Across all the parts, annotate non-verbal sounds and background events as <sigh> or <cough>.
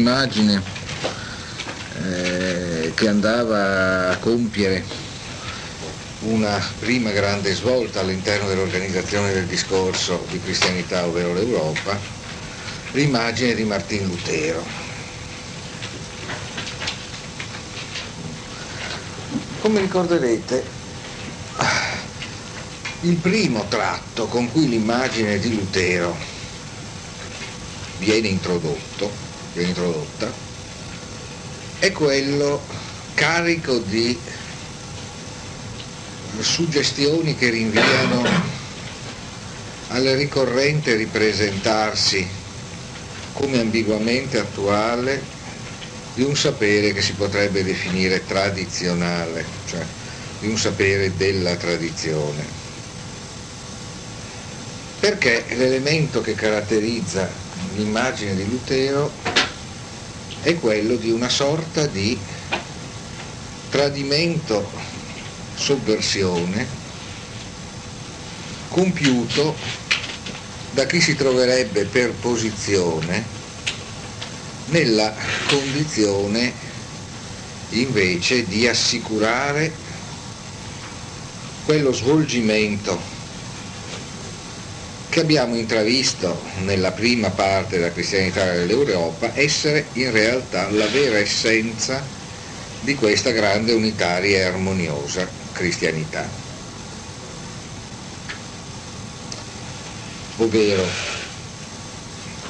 Immagine eh, che andava a compiere una prima grande svolta all'interno dell'organizzazione del discorso di cristianità, ovvero l'Europa, l'immagine di Martin Lutero. Come ricorderete, il primo tratto con cui l'immagine di Lutero viene, introdotto, viene introdotta è quello carico di suggestioni che rinviano al ricorrente ripresentarsi come ambiguamente attuale di un sapere che si potrebbe definire tradizionale, cioè di un sapere della tradizione. Perché l'elemento che caratterizza l'immagine di Lutero è quello di una sorta di tradimento, sovversione, compiuto da chi si troverebbe per posizione nella condizione invece di assicurare quello svolgimento che abbiamo intravisto nella prima parte della cristianità dell'Europa essere in realtà la vera essenza di questa grande unitaria e armoniosa cristianità. Ovvero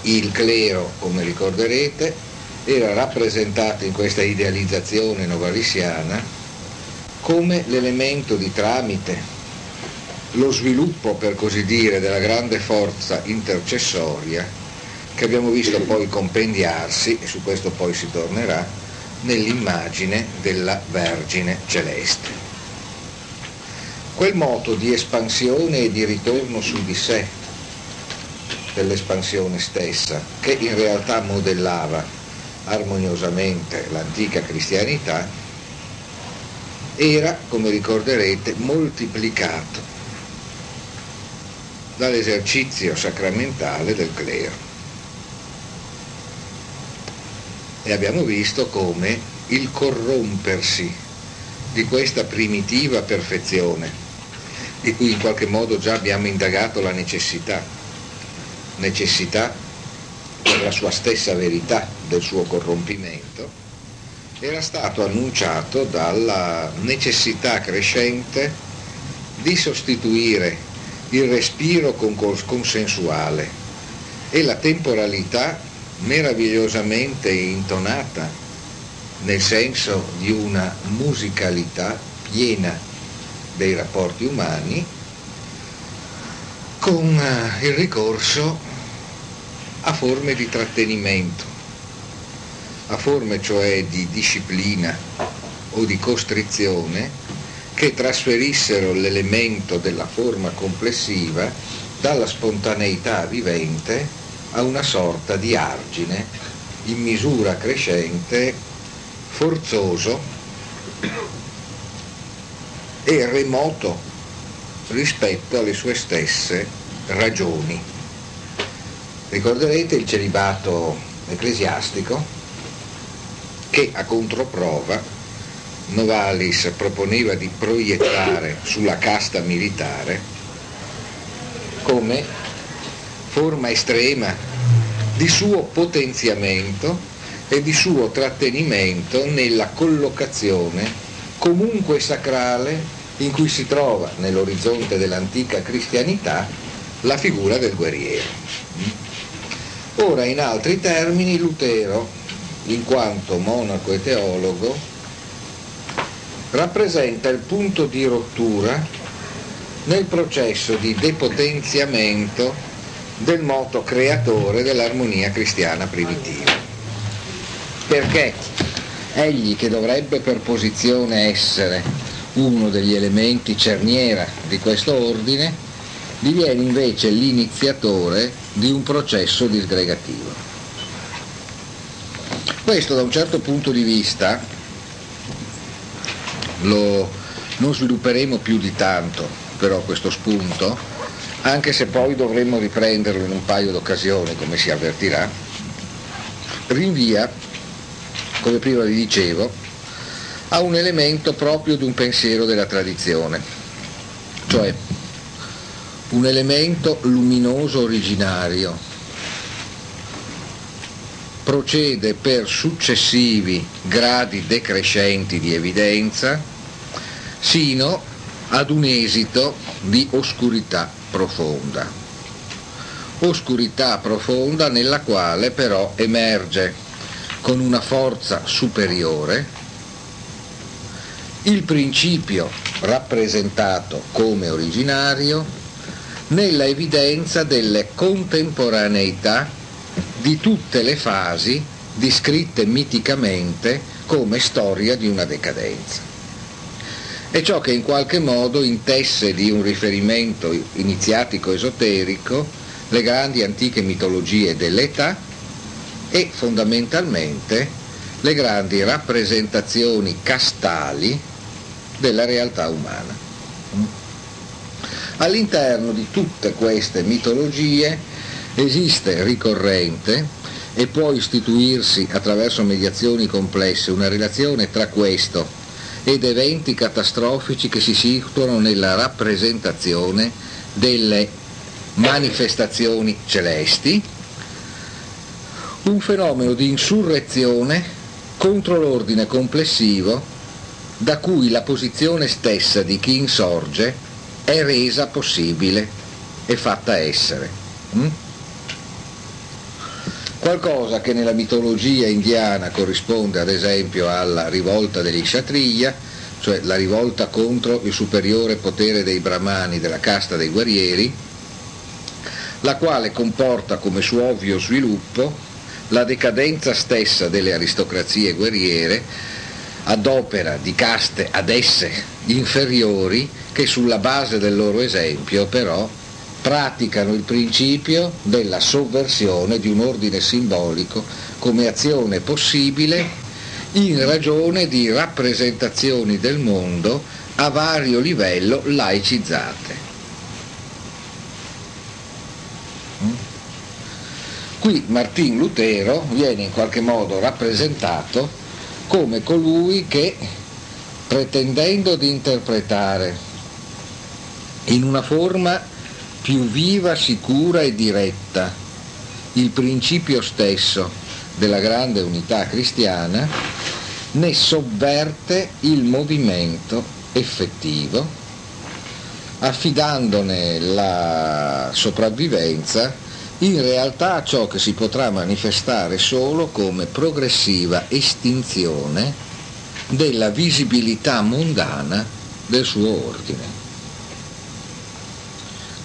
il clero, come ricorderete, era rappresentato in questa idealizzazione novalissiana come l'elemento di tramite lo sviluppo, per così dire, della grande forza intercessoria che abbiamo visto poi compendiarsi, e su questo poi si tornerà, nell'immagine della Vergine Celeste. Quel moto di espansione e di ritorno su di sé dell'espansione stessa, che in realtà modellava armoniosamente l'antica cristianità, era, come ricorderete, moltiplicato dall'esercizio sacramentale del clero. E abbiamo visto come il corrompersi di questa primitiva perfezione, di cui in qualche modo già abbiamo indagato la necessità, necessità per la sua stessa verità del suo corrompimento, era stato annunciato dalla necessità crescente di sostituire il respiro consensuale e la temporalità meravigliosamente intonata nel senso di una musicalità piena dei rapporti umani con eh, il ricorso a forme di trattenimento, a forme cioè di disciplina o di costrizione che trasferissero l'elemento della forma complessiva dalla spontaneità vivente a una sorta di argine in misura crescente, forzoso e remoto rispetto alle sue stesse ragioni. Ricorderete il celibato ecclesiastico che a controprova Novalis proponeva di proiettare sulla casta militare come forma estrema di suo potenziamento e di suo trattenimento nella collocazione comunque sacrale in cui si trova nell'orizzonte dell'antica cristianità la figura del guerriero. Ora, in altri termini, Lutero, in quanto monaco e teologo, rappresenta il punto di rottura nel processo di depotenziamento del moto creatore dell'armonia cristiana primitiva. Perché egli che dovrebbe per posizione essere uno degli elementi cerniera di questo ordine, diviene invece l'iniziatore di un processo disgregativo. Questo da un certo punto di vista lo, non svilupperemo più di tanto però questo spunto, anche se poi dovremmo riprenderlo in un paio d'occasioni, come si avvertirà, rinvia, come prima vi dicevo, a un elemento proprio di un pensiero della tradizione, cioè un elemento luminoso originario, procede per successivi gradi decrescenti di evidenza sino ad un esito di oscurità profonda. Oscurità profonda nella quale però emerge con una forza superiore il principio rappresentato come originario nella evidenza delle contemporaneità di tutte le fasi descritte miticamente come storia di una decadenza. È ciò che in qualche modo intesse di un riferimento iniziatico esoterico le grandi antiche mitologie dell'età e fondamentalmente le grandi rappresentazioni castali della realtà umana. All'interno di tutte queste mitologie esiste ricorrente e può istituirsi attraverso mediazioni complesse una relazione tra questo ed eventi catastrofici che si situano nella rappresentazione delle manifestazioni celesti, un fenomeno di insurrezione contro l'ordine complessivo da cui la posizione stessa di chi insorge è resa possibile e fatta essere. Mm? Qualcosa che nella mitologia indiana corrisponde ad esempio alla rivolta degli Kshatriya, cioè la rivolta contro il superiore potere dei brahmani della casta dei guerrieri, la quale comporta come suo ovvio sviluppo la decadenza stessa delle aristocrazie guerriere ad opera di caste ad esse inferiori che sulla base del loro esempio però praticano il principio della sovversione di un ordine simbolico come azione possibile in ragione di rappresentazioni del mondo a vario livello laicizzate. Qui Martin Lutero viene in qualche modo rappresentato come colui che, pretendendo di interpretare in una forma più viva, sicura e diretta il principio stesso della grande unità cristiana, ne sovverte il movimento effettivo, affidandone la sopravvivenza in realtà ciò che si potrà manifestare solo come progressiva estinzione della visibilità mondana del suo ordine.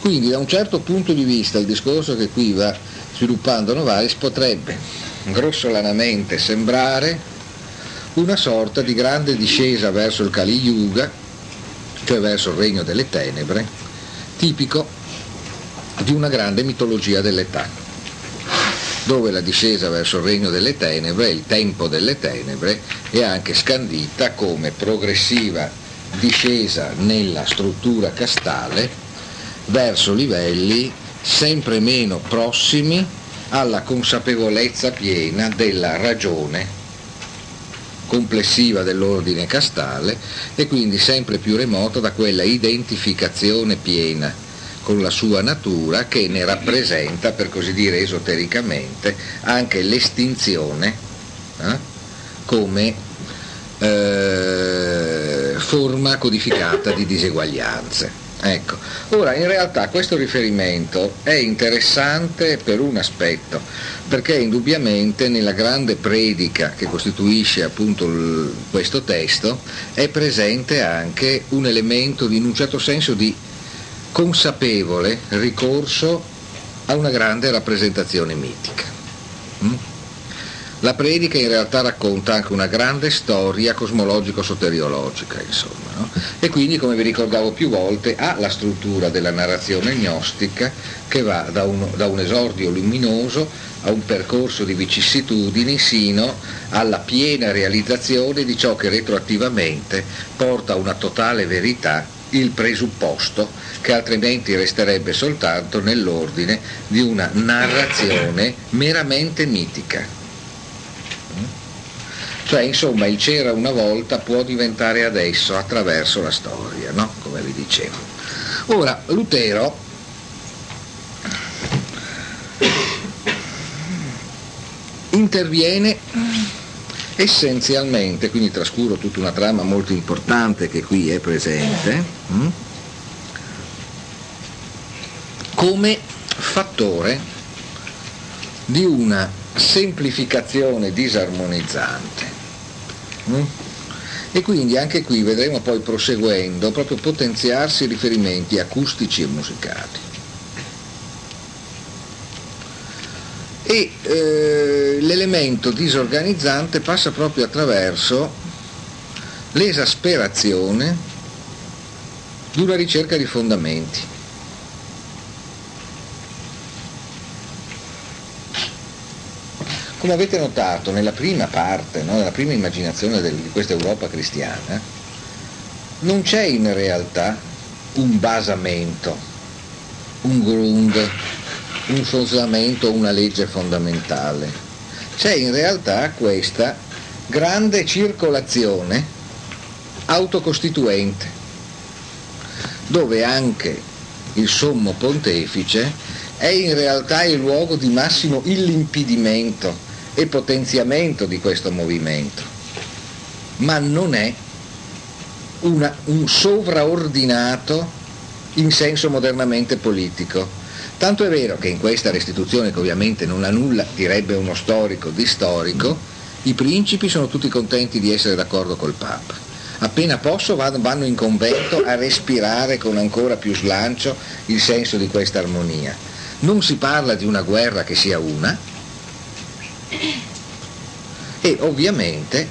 Quindi da un certo punto di vista il discorso che qui va sviluppando Novalis potrebbe grossolanamente sembrare una sorta di grande discesa verso il Kali Yuga, cioè verso il regno delle tenebre, tipico di una grande mitologia dell'età, dove la discesa verso il regno delle tenebre, il tempo delle tenebre, è anche scandita come progressiva discesa nella struttura castale verso livelli sempre meno prossimi alla consapevolezza piena della ragione complessiva dell'ordine castale e quindi sempre più remoto da quella identificazione piena con la sua natura che ne rappresenta, per così dire esotericamente, anche l'estinzione eh, come eh, forma codificata di diseguaglianze. Ecco. Ora, in realtà questo riferimento è interessante per un aspetto, perché indubbiamente nella grande predica che costituisce appunto il, questo testo è presente anche un elemento in un certo senso di consapevole ricorso a una grande rappresentazione mitica. Mm? La predica in realtà racconta anche una grande storia cosmologico-soteriologica, insomma, no? e quindi, come vi ricordavo più volte, ha la struttura della narrazione gnostica che va da un, da un esordio luminoso a un percorso di vicissitudini sino alla piena realizzazione di ciò che retroattivamente porta a una totale verità il presupposto che altrimenti resterebbe soltanto nell'ordine di una narrazione meramente mitica. Cioè, insomma, il c'era una volta può diventare adesso attraverso la storia, no? Come vi dicevo. Ora, Lutero interviene essenzialmente, quindi trascuro tutta una trama molto importante che qui è presente, hm? come fattore di una semplificazione disarmonizzante. Hm? E quindi anche qui vedremo poi proseguendo proprio potenziarsi riferimenti acustici e musicali. E eh, l'elemento disorganizzante passa proprio attraverso l'esasperazione di una ricerca di fondamenti. Come avete notato nella prima parte, no, nella prima immaginazione del, di questa Europa cristiana, non c'è in realtà un basamento, un grund, un fondamento, una legge fondamentale. C'è in realtà questa grande circolazione autocostituente, dove anche il sommo pontefice è in realtà il luogo di massimo illimpidimento e potenziamento di questo movimento, ma non è una, un sovraordinato in senso modernamente politico Tanto è vero che in questa restituzione, che ovviamente non ha nulla, direbbe uno storico, di storico, i principi sono tutti contenti di essere d'accordo col Papa. Appena posso vanno in convento a respirare con ancora più slancio il senso di questa armonia. Non si parla di una guerra che sia una e ovviamente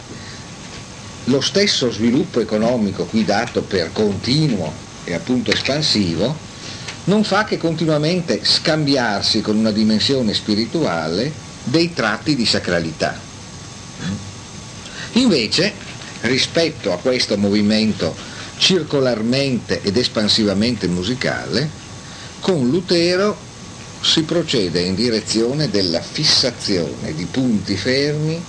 lo stesso sviluppo economico qui dato per continuo e appunto espansivo non fa che continuamente scambiarsi con una dimensione spirituale dei tratti di sacralità. Invece, rispetto a questo movimento circolarmente ed espansivamente musicale, con Lutero si procede in direzione della fissazione di punti fermi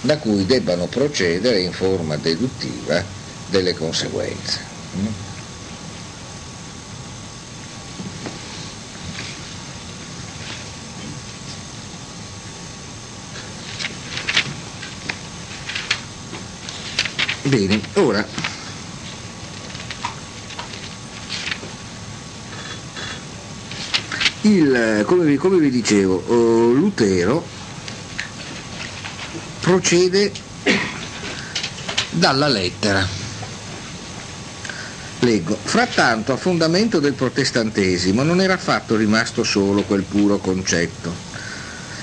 da cui debbano procedere in forma deduttiva delle conseguenze. Bene, ora il, come, vi, come vi dicevo, uh, Lutero procede dalla lettera. Leggo, frattanto a fondamento del protestantesimo non era affatto rimasto solo quel puro concetto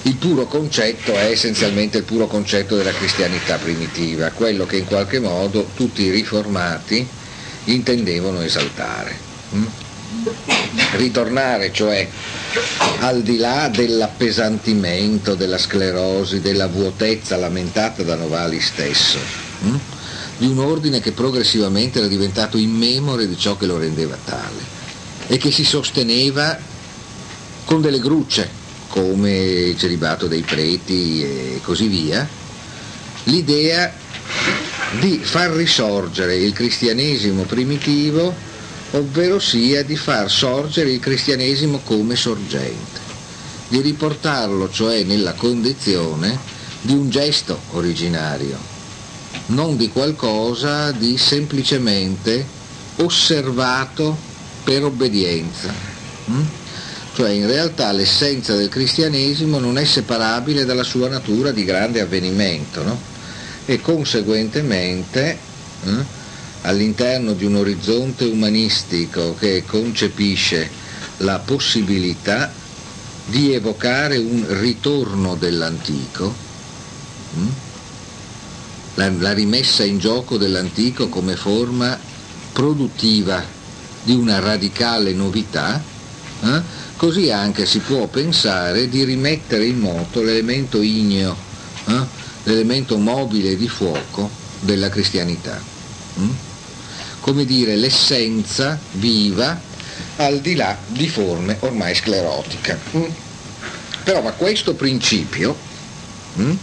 il puro concetto è essenzialmente il puro concetto della cristianità primitiva, quello che in qualche modo tutti i riformati intendevano esaltare. Mm? Ritornare cioè al di là dell'appesantimento, della sclerosi, della vuotezza lamentata da Novali stesso, mm? di un ordine che progressivamente era diventato immemore di ciò che lo rendeva tale e che si sosteneva con delle grucce, come il celibato dei preti e così via, l'idea di far risorgere il cristianesimo primitivo, ovvero sia di far sorgere il cristianesimo come sorgente, di riportarlo cioè nella condizione di un gesto originario, non di qualcosa di semplicemente osservato per obbedienza. Hm? cioè in realtà l'essenza del cristianesimo non è separabile dalla sua natura di grande avvenimento no? e conseguentemente eh, all'interno di un orizzonte umanistico che concepisce la possibilità di evocare un ritorno dell'antico, hm? la, la rimessa in gioco dell'antico come forma produttiva di una radicale novità, eh? Così anche si può pensare di rimettere in moto l'elemento igneo, eh? l'elemento mobile di fuoco della cristianità. Mm? Come dire, l'essenza viva al di là di forme ormai sclerotiche. Mm? Però ma questo principio mm?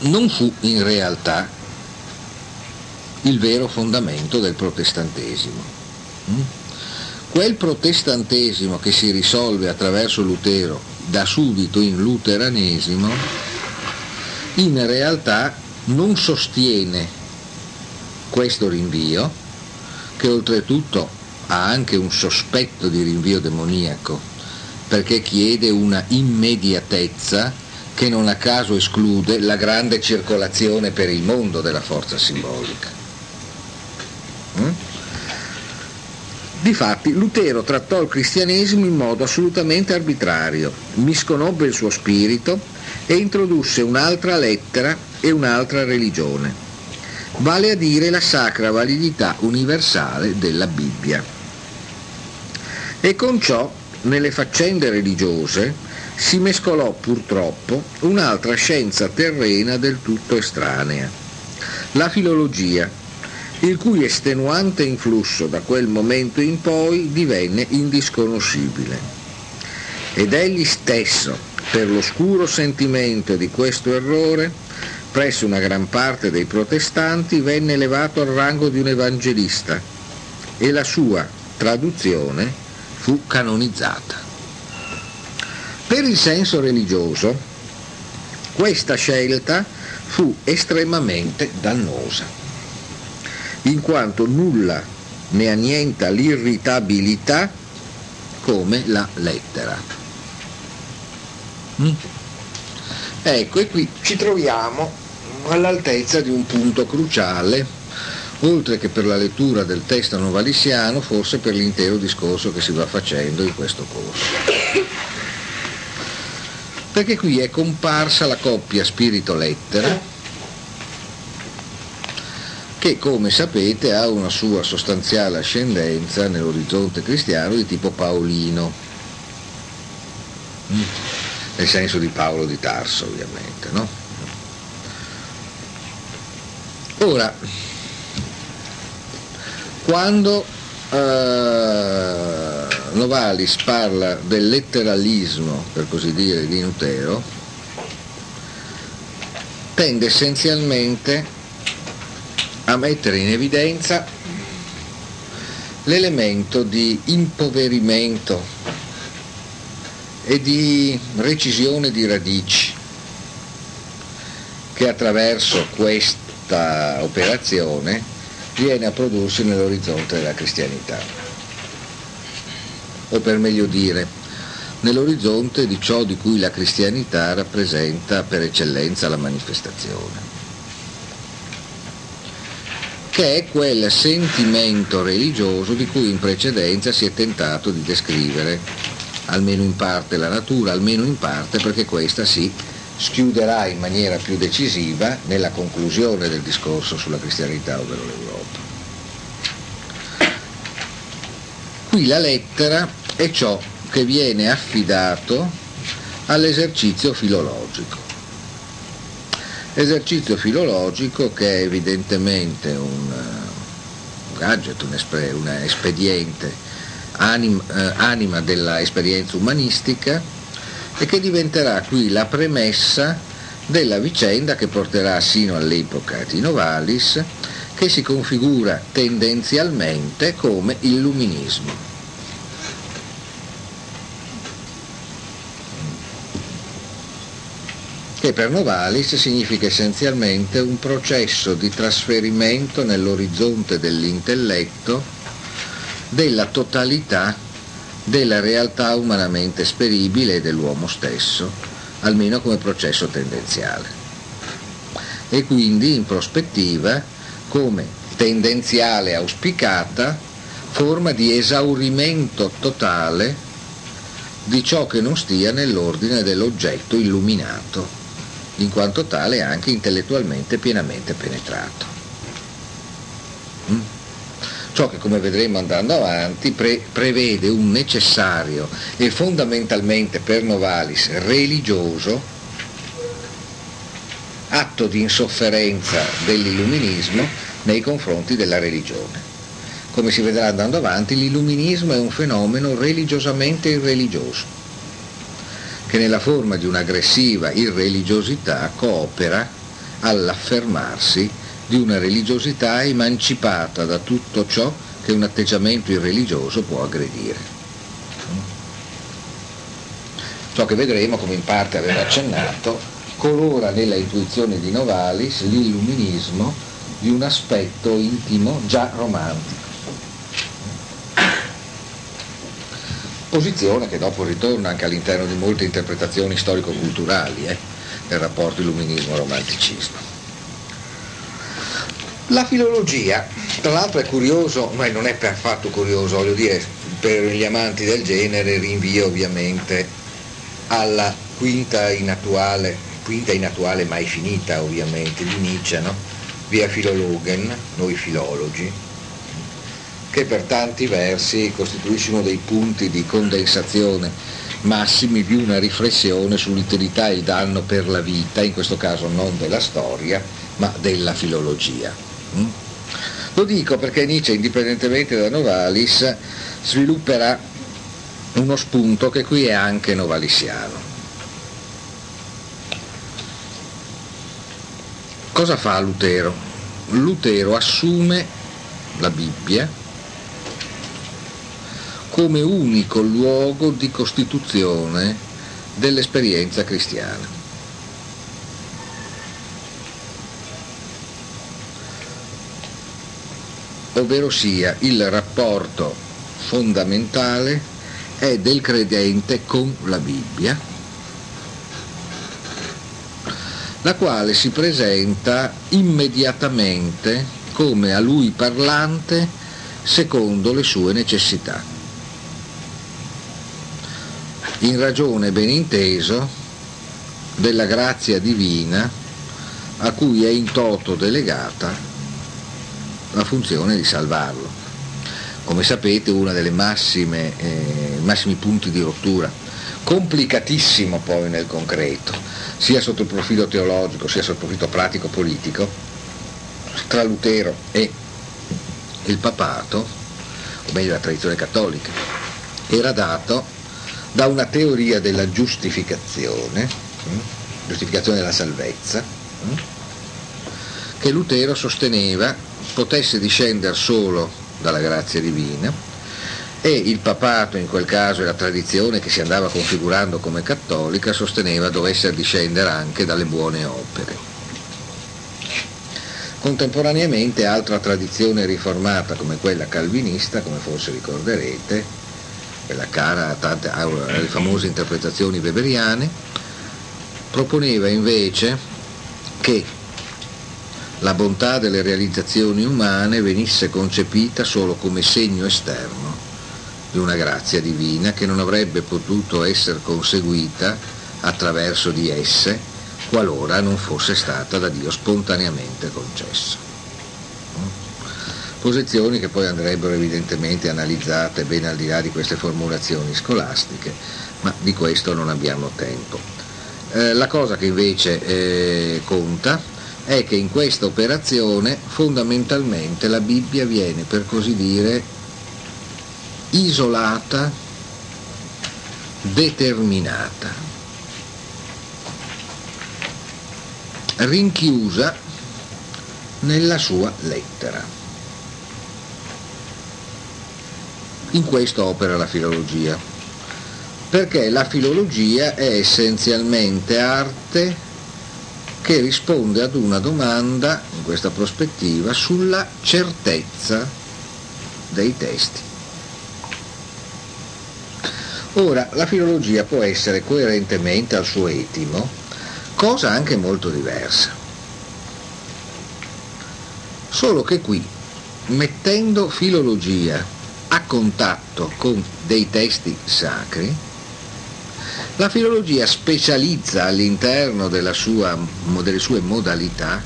non fu in realtà il vero fondamento del protestantesimo. Mm? Quel protestantesimo che si risolve attraverso Lutero da subito in luteranesimo, in realtà non sostiene questo rinvio, che oltretutto ha anche un sospetto di rinvio demoniaco, perché chiede una immediatezza che non a caso esclude la grande circolazione per il mondo della forza simbolica. Mm? Difatti Lutero trattò il cristianesimo in modo assolutamente arbitrario, misconobbe il suo spirito e introdusse un'altra lettera e un'altra religione, vale a dire la sacra validità universale della Bibbia. E con ciò, nelle faccende religiose, si mescolò purtroppo un'altra scienza terrena del tutto estranea, la filologia, il cui estenuante influsso da quel momento in poi divenne indisconoscibile. Ed egli stesso, per l'oscuro sentimento di questo errore, presso una gran parte dei protestanti venne elevato al rango di un evangelista e la sua traduzione fu canonizzata. Per il senso religioso, questa scelta fu estremamente dannosa in quanto nulla ne annienta l'irritabilità come la lettera. Mm? Ecco, e qui ci troviamo all'altezza di un punto cruciale, oltre che per la lettura del testo novalissiano, forse per l'intero discorso che si va facendo in questo corso. Perché qui è comparsa la coppia spirito-lettera, che come sapete ha una sua sostanziale ascendenza nell'orizzonte cristiano di tipo paolino, mm. nel senso di Paolo di Tarso ovviamente. No? Ora, quando eh, Novalis parla del letteralismo, per così dire, di Lutero, tende essenzialmente a mettere in evidenza l'elemento di impoverimento e di recisione di radici che attraverso questa operazione viene a prodursi nell'orizzonte della cristianità, o per meglio dire, nell'orizzonte di ciò di cui la cristianità rappresenta per eccellenza la manifestazione che è quel sentimento religioso di cui in precedenza si è tentato di descrivere almeno in parte la natura, almeno in parte perché questa si schiuderà in maniera più decisiva nella conclusione del discorso sulla cristianità, ovvero l'Europa. Qui la lettera è ciò che viene affidato all'esercizio filologico esercizio filologico che è evidentemente un, un gadget, un, espe, un espediente, anim, eh, anima dell'esperienza umanistica e che diventerà qui la premessa della vicenda che porterà sino all'epoca di Novalis, che si configura tendenzialmente come illuminismo. che per Novalis significa essenzialmente un processo di trasferimento nell'orizzonte dell'intelletto della totalità della realtà umanamente esperibile dell'uomo stesso, almeno come processo tendenziale. E quindi in prospettiva come tendenziale auspicata forma di esaurimento totale di ciò che non stia nell'ordine dell'oggetto illuminato in quanto tale anche intellettualmente pienamente penetrato. Ciò che come vedremo andando avanti pre- prevede un necessario e fondamentalmente per Novalis religioso atto di insofferenza dell'illuminismo nei confronti della religione. Come si vedrà andando avanti, l'illuminismo è un fenomeno religiosamente irreligioso che nella forma di un'aggressiva irreligiosità coopera all'affermarsi di una religiosità emancipata da tutto ciò che un atteggiamento irreligioso può aggredire. Ciò che vedremo, come in parte aveva accennato, colora nella intuizione di Novalis l'illuminismo di un aspetto intimo già romantico. Posizione che dopo ritorna anche all'interno di molte interpretazioni storico-culturali eh, del rapporto illuminismo-romanticismo. La filologia, tra l'altro è curioso, ma non è per affatto curioso, voglio dire, per gli amanti del genere rinvia ovviamente alla quinta inattuale, quinta inattuale mai finita ovviamente, di Nietzsche, no? via Filologen, noi filologi, che per tanti versi costituisce uno dei punti di condensazione massimi di una riflessione sull'utilità e il danno per la vita, in questo caso non della storia, ma della filologia. Mm? Lo dico perché Nietzsche, indipendentemente da Novalis, svilupperà uno spunto che qui è anche novalisiano. Cosa fa Lutero? Lutero assume la Bibbia come unico luogo di costituzione dell'esperienza cristiana. Ovvero sia il rapporto fondamentale è del credente con la Bibbia, la quale si presenta immediatamente come a lui parlante secondo le sue necessità. In ragione ben inteso della grazia divina a cui è in toto delegata la funzione di salvarlo. Come sapete uno dei eh, massimi punti di rottura, complicatissimo poi nel concreto, sia sotto il profilo teologico sia sotto il profilo pratico-politico, tra Lutero e il papato, o meglio la tradizione cattolica, era dato da una teoria della giustificazione, hm, giustificazione della salvezza, hm, che Lutero sosteneva potesse discendere solo dalla grazia divina e il papato in quel caso e la tradizione che si andava configurando come cattolica sosteneva dovesse discendere anche dalle buone opere. Contemporaneamente altra tradizione riformata come quella calvinista, come forse ricorderete, quella cara a tante, alle famose interpretazioni weberiane, proponeva invece che la bontà delle realizzazioni umane venisse concepita solo come segno esterno di una grazia divina che non avrebbe potuto essere conseguita attraverso di esse qualora non fosse stata da Dio spontaneamente concessa. Posizioni che poi andrebbero evidentemente analizzate ben al di là di queste formulazioni scolastiche, ma di questo non abbiamo tempo. Eh, la cosa che invece eh, conta è che in questa operazione fondamentalmente la Bibbia viene, per così dire, isolata, determinata, rinchiusa nella sua lettera. In questo opera la filologia, perché la filologia è essenzialmente arte che risponde ad una domanda, in questa prospettiva, sulla certezza dei testi. Ora, la filologia può essere coerentemente al suo etimo, cosa anche molto diversa. Solo che qui, mettendo filologia a contatto con dei testi sacri, la filologia specializza all'interno sua, delle sue modalità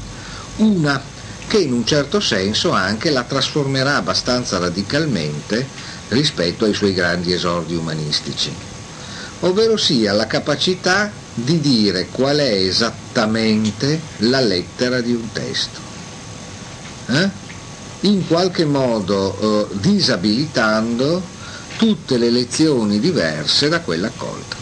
una che in un certo senso anche la trasformerà abbastanza radicalmente rispetto ai suoi grandi esordi umanistici, ovvero sia la capacità di dire qual è esattamente la lettera di un testo, eh? in qualche modo eh, disabilitando tutte le lezioni diverse da quella accolta.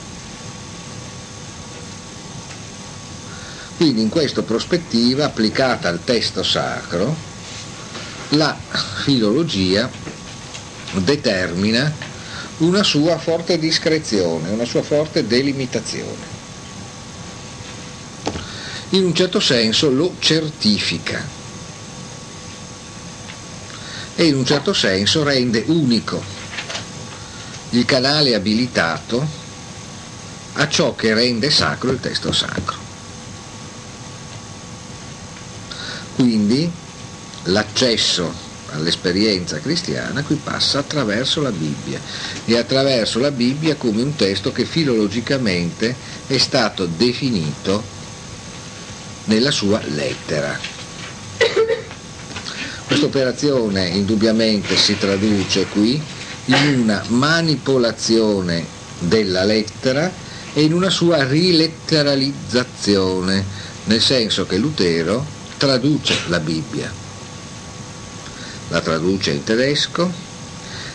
Quindi in questa prospettiva applicata al testo sacro, la filologia determina una sua forte discrezione, una sua forte delimitazione. In un certo senso lo certifica e in un certo senso rende unico il canale abilitato a ciò che rende sacro il testo sacro. Quindi l'accesso all'esperienza cristiana qui passa attraverso la Bibbia e attraverso la Bibbia come un testo che filologicamente è stato definito nella sua lettera. Questa operazione indubbiamente si traduce qui in una manipolazione della lettera e in una sua riletteralizzazione, nel senso che Lutero traduce la Bibbia, la traduce in tedesco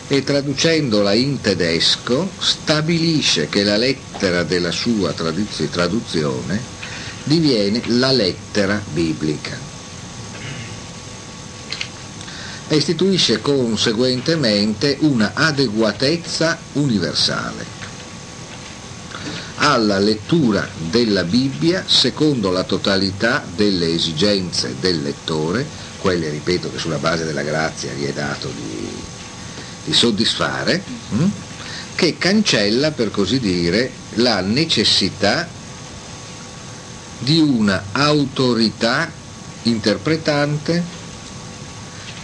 e traducendola in tedesco stabilisce che la lettera della sua traduzione diviene la lettera biblica. E istituisce conseguentemente una adeguatezza universale alla lettura della Bibbia secondo la totalità delle esigenze del lettore, quelle ripeto che sulla base della grazia gli è dato di, di soddisfare, hm? che cancella per così dire la necessità di una autorità interpretante,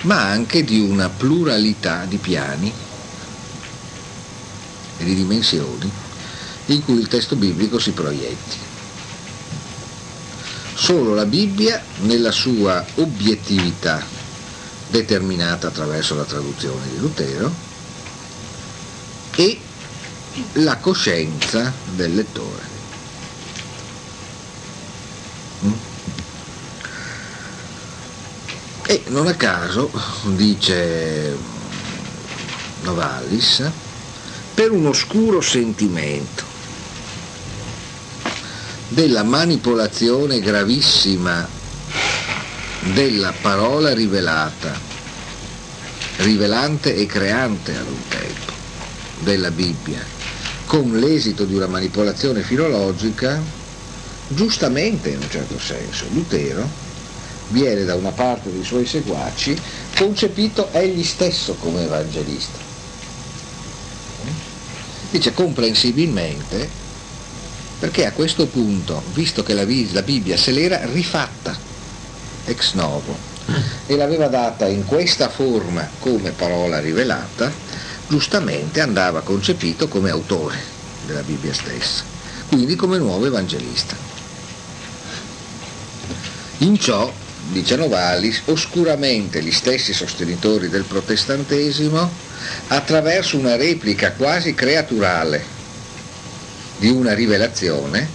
ma anche di una pluralità di piani e di dimensioni in cui il testo biblico si proietti. Solo la Bibbia, nella sua obiettività determinata attraverso la traduzione di Lutero, e la coscienza del lettore. Mm? E non a caso, dice Novalis, per un oscuro sentimento della manipolazione gravissima della parola rivelata, rivelante e creante ad un tempo, della Bibbia, con l'esito di una manipolazione filologica, giustamente in un certo senso, Lutero viene da una parte dei suoi seguaci concepito egli stesso come evangelista. Dice comprensibilmente perché a questo punto, visto che la, la Bibbia se l'era rifatta ex novo e l'aveva data in questa forma come parola rivelata, giustamente andava concepito come autore della Bibbia stessa, quindi come nuovo evangelista. In ciò, dice Novalis, oscuramente gli stessi sostenitori del protestantesimo, attraverso una replica quasi creaturale di una rivelazione,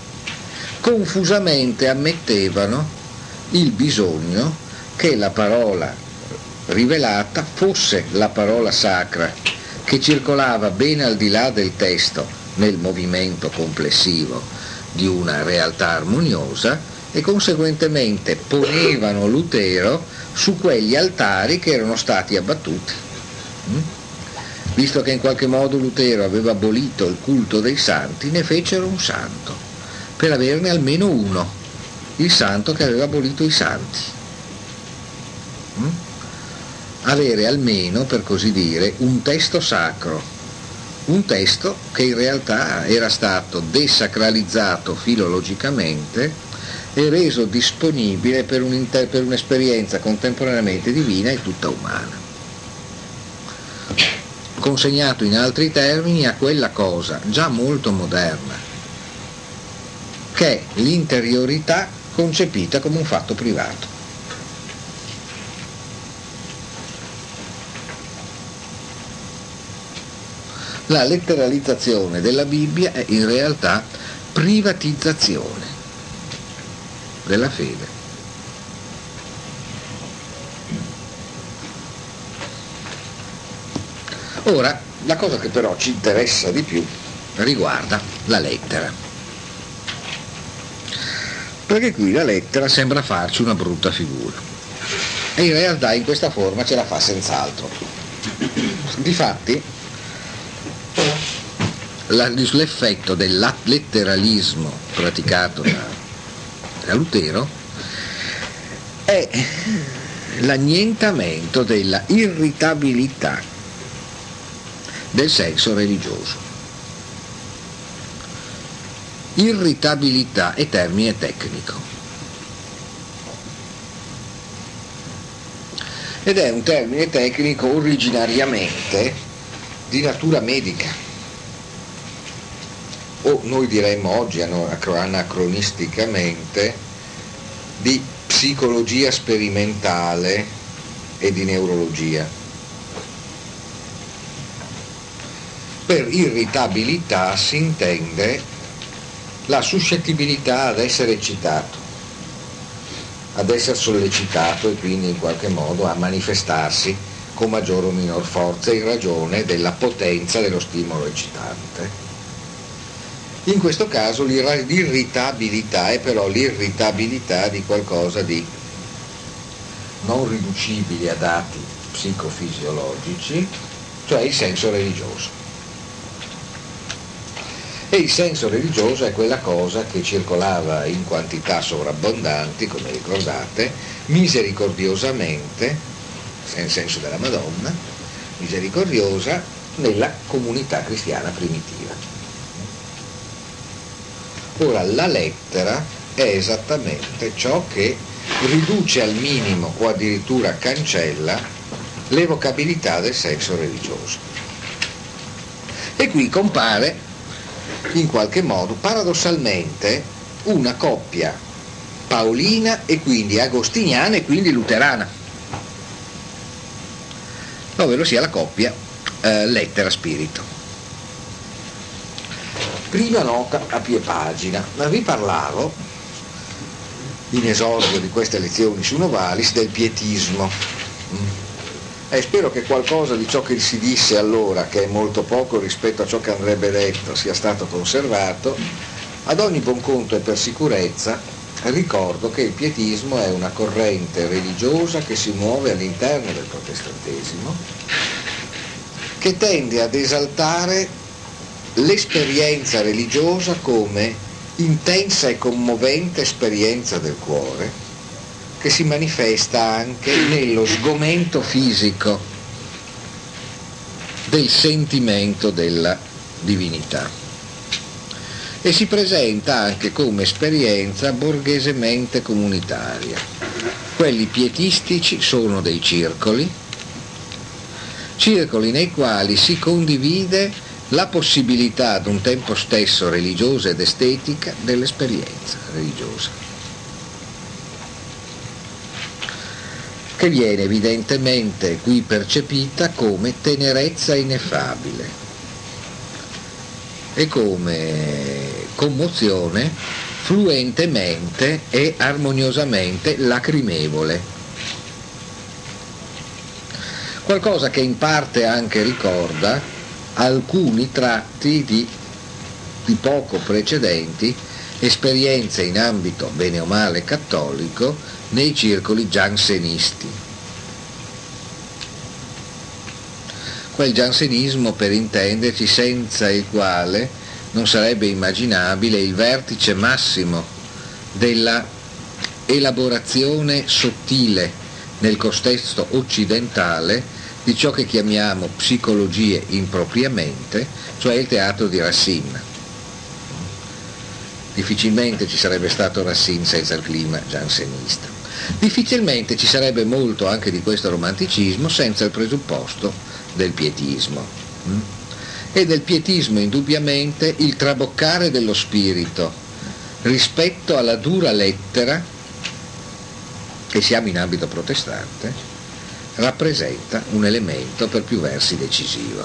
confusamente ammettevano il bisogno che la parola rivelata fosse la parola sacra che circolava ben al di là del testo nel movimento complessivo di una realtà armoniosa e conseguentemente ponevano Lutero su quegli altari che erano stati abbattuti. Visto che in qualche modo Lutero aveva abolito il culto dei santi, ne fecero un santo, per averne almeno uno, il santo che aveva abolito i santi. Mm? Avere almeno, per così dire, un testo sacro, un testo che in realtà era stato desacralizzato filologicamente e reso disponibile per un'esperienza contemporaneamente divina e tutta umana consegnato in altri termini a quella cosa già molto moderna, che è l'interiorità concepita come un fatto privato. La letteralizzazione della Bibbia è in realtà privatizzazione della fede. Ora, la cosa che però ci interessa di più riguarda la lettera. perché qui la lettera sembra farci una brutta figura. E in realtà in questa forma ce la fa senz'altro. Difatti, l'effetto del letteralismo praticato da, da Lutero è l'annientamento della irritabilità del senso religioso. Irritabilità è termine tecnico. Ed è un termine tecnico originariamente di natura medica. O noi diremmo oggi anacronisticamente di psicologia sperimentale e di neurologia. Per irritabilità si intende la suscettibilità ad essere eccitato, ad essere sollecitato e quindi in qualche modo a manifestarsi con maggiore o minor forza in ragione della potenza dello stimolo eccitante. In questo caso l'irritabilità è però l'irritabilità di qualcosa di non riducibile a dati psicofisiologici, cioè il senso religioso. E il senso religioso è quella cosa che circolava in quantità sovrabbondanti, come ricordate, misericordiosamente, nel senso della Madonna, misericordiosa, nella comunità cristiana primitiva. Ora, la lettera è esattamente ciò che riduce al minimo o addirittura cancella l'evocabilità del senso religioso. E qui compare in qualche modo paradossalmente una coppia paolina e quindi agostiniana e quindi luterana, ovvero sia la coppia eh, lettera-spirito. Prima nota a pie pagina, ma vi parlavo in esordio di queste lezioni su Novalis del pietismo e spero che qualcosa di ciò che si disse allora, che è molto poco rispetto a ciò che andrebbe detto, sia stato conservato. Ad ogni buon conto e per sicurezza ricordo che il pietismo è una corrente religiosa che si muove all'interno del protestantesimo, che tende ad esaltare l'esperienza religiosa come intensa e commovente esperienza del cuore che si manifesta anche nello sgomento fisico del sentimento della divinità e si presenta anche come esperienza borghesemente comunitaria. Quelli pietistici sono dei circoli, circoli nei quali si condivide la possibilità ad un tempo stesso religiosa ed estetica dell'esperienza religiosa. Che viene evidentemente qui percepita come tenerezza ineffabile e come commozione fluentemente e armoniosamente lacrimevole. Qualcosa che in parte anche ricorda alcuni tratti di, di poco precedenti esperienze in ambito bene o male cattolico nei circoli giansenisti. Quel giansenismo per intenderci senza il quale non sarebbe immaginabile il vertice massimo della elaborazione sottile nel contesto occidentale di ciò che chiamiamo psicologie impropriamente, cioè il teatro di Racine. Difficilmente ci sarebbe stato Racine senza il clima giansenista. Difficilmente ci sarebbe molto anche di questo romanticismo senza il presupposto del pietismo. Mm? E del pietismo indubbiamente il traboccare dello spirito rispetto alla dura lettera, che siamo in ambito protestante, rappresenta un elemento per più versi decisivo.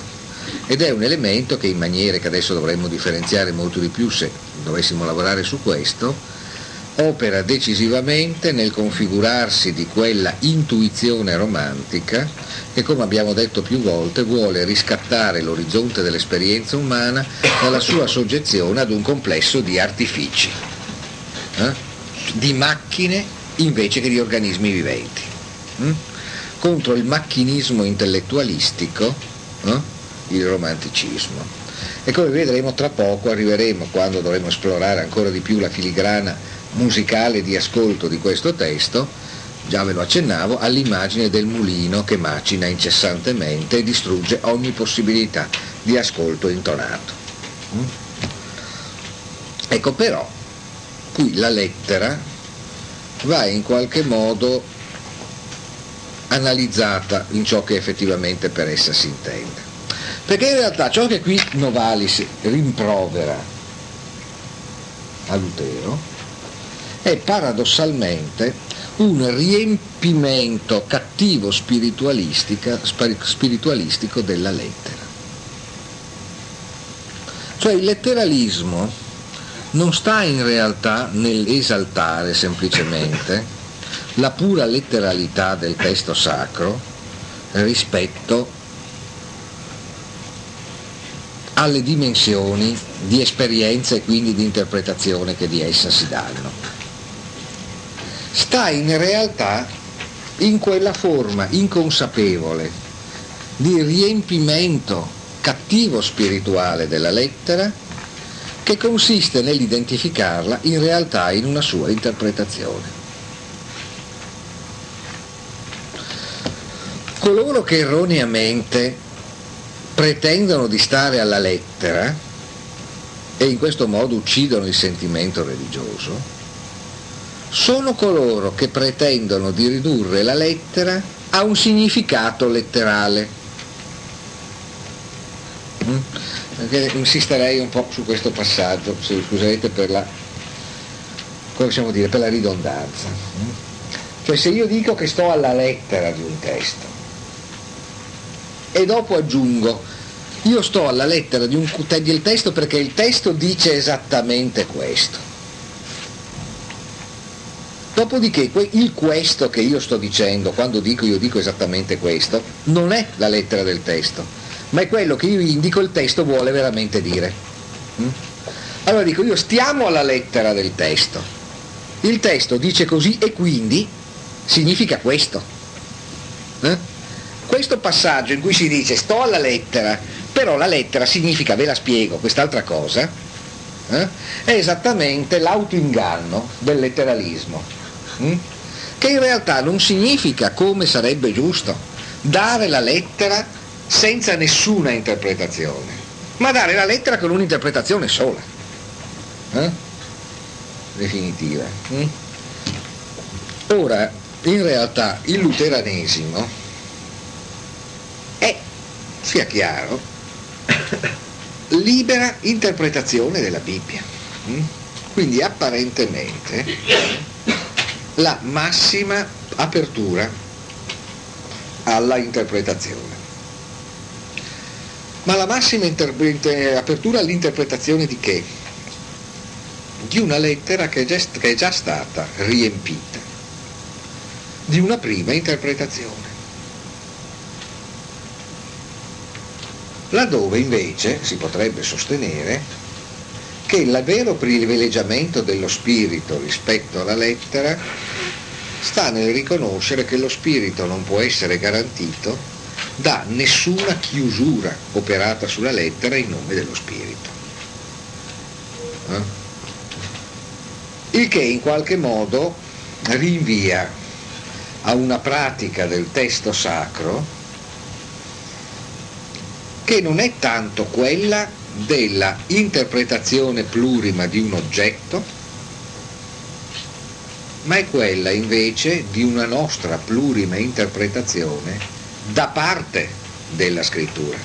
Ed è un elemento che in maniere che adesso dovremmo differenziare molto di più se dovessimo lavorare su questo, opera decisivamente nel configurarsi di quella intuizione romantica che, come abbiamo detto più volte, vuole riscattare l'orizzonte dell'esperienza umana dalla sua soggezione ad un complesso di artifici. Eh? di macchine invece che di organismi viventi, hm? contro il macchinismo intellettualistico, eh? il romanticismo. E come vedremo tra poco arriveremo, quando dovremo esplorare ancora di più la filigrana musicale di ascolto di questo testo, già ve lo accennavo, all'immagine del mulino che macina incessantemente e distrugge ogni possibilità di ascolto intonato. Mm? Ecco però, qui la lettera va in qualche modo analizzata in ciò che effettivamente per essa si intende. Perché in realtà ciò che qui Novalis rimprovera a Lutero è paradossalmente un riempimento cattivo spiritualistico della lettera. Cioè il letteralismo non sta in realtà nell'esaltare semplicemente la pura letteralità del testo sacro rispetto alle dimensioni di esperienza e quindi di interpretazione che di essa si danno. Sta in realtà in quella forma inconsapevole di riempimento cattivo spirituale della lettera che consiste nell'identificarla in realtà in una sua interpretazione. Coloro che erroneamente pretendono di stare alla lettera e in questo modo uccidono il sentimento religioso, sono coloro che pretendono di ridurre la lettera a un significato letterale. Mm? Insisterei un po' su questo passaggio, se scuserete per la, dire, per la ridondanza. Mm? Cioè se io dico che sto alla lettera di un testo, e dopo aggiungo io sto alla lettera di un, del testo perché il testo dice esattamente questo. Dopodiché il questo che io sto dicendo, quando dico io dico esattamente questo, non è la lettera del testo, ma è quello che io indico il testo vuole veramente dire. Mm? Allora dico io stiamo alla lettera del testo. Il testo dice così e quindi significa questo. Eh? Questo passaggio in cui si dice sto alla lettera, però la lettera significa, ve la spiego, quest'altra cosa, eh? è esattamente l'autoinganno del letteralismo, hm? che in realtà non significa come sarebbe giusto dare la lettera senza nessuna interpretazione, ma dare la lettera con un'interpretazione sola, eh? definitiva. Hm? Ora, in realtà il luteranesimo sia chiaro, <coughs> libera interpretazione della Bibbia. Mm? Quindi apparentemente la massima apertura alla interpretazione. Ma la massima apertura all'interpretazione di che? Di una lettera che è, già, che è già stata riempita di una prima interpretazione. Laddove invece si potrebbe sostenere che il vero privilegiamento dello spirito rispetto alla lettera sta nel riconoscere che lo spirito non può essere garantito da nessuna chiusura operata sulla lettera in nome dello spirito. Eh? Il che in qualche modo rinvia a una pratica del testo sacro che non è tanto quella della interpretazione plurima di un oggetto, ma è quella invece di una nostra plurima interpretazione da parte della scrittura.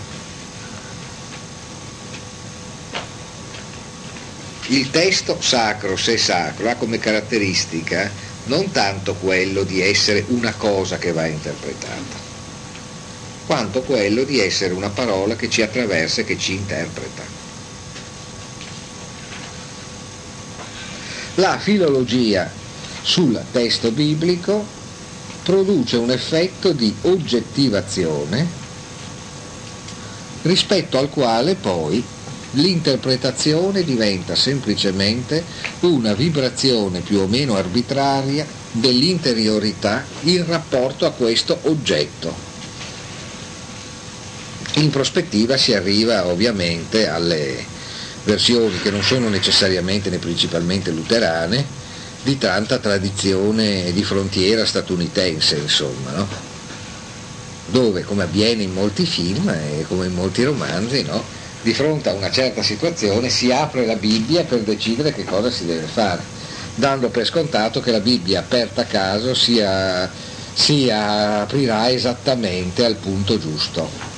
Il testo sacro, se sacro, ha come caratteristica non tanto quello di essere una cosa che va interpretata, quanto quello di essere una parola che ci attraversa e che ci interpreta. La filologia sul testo biblico produce un effetto di oggettivazione rispetto al quale poi l'interpretazione diventa semplicemente una vibrazione più o meno arbitraria dell'interiorità in rapporto a questo oggetto. In prospettiva si arriva ovviamente alle versioni che non sono necessariamente né principalmente luterane, di tanta tradizione di frontiera statunitense, insomma, no? dove, come avviene in molti film e come in molti romanzi, no? di fronte a una certa situazione si apre la Bibbia per decidere che cosa si deve fare, dando per scontato che la Bibbia aperta a caso si, aprirà esattamente al punto giusto.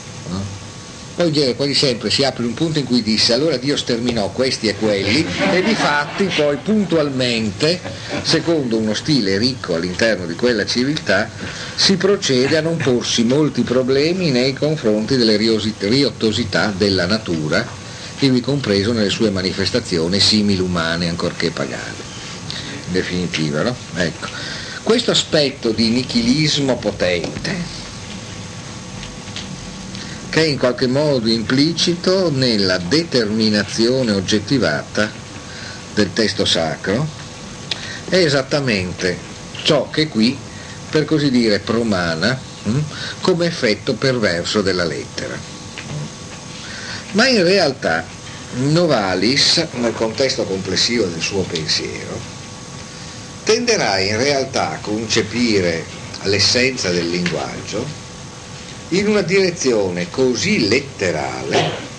Poi dire quasi sempre si apre un punto in cui disse allora Dio sterminò questi e quelli e di fatti poi puntualmente, secondo uno stile ricco all'interno di quella civiltà, si procede a non porsi molti problemi nei confronti delle riottosità della natura, ivi compreso nelle sue manifestazioni simili umane ancorché pagane. In definitiva, no? Ecco. Questo aspetto di nichilismo potente, che è in qualche modo implicito nella determinazione oggettivata del testo sacro, è esattamente ciò che qui, per così dire, promana hm, come effetto perverso della lettera. Ma in realtà Novalis, nel contesto complessivo del suo pensiero, tenderà in realtà a concepire l'essenza del linguaggio in una direzione così letterale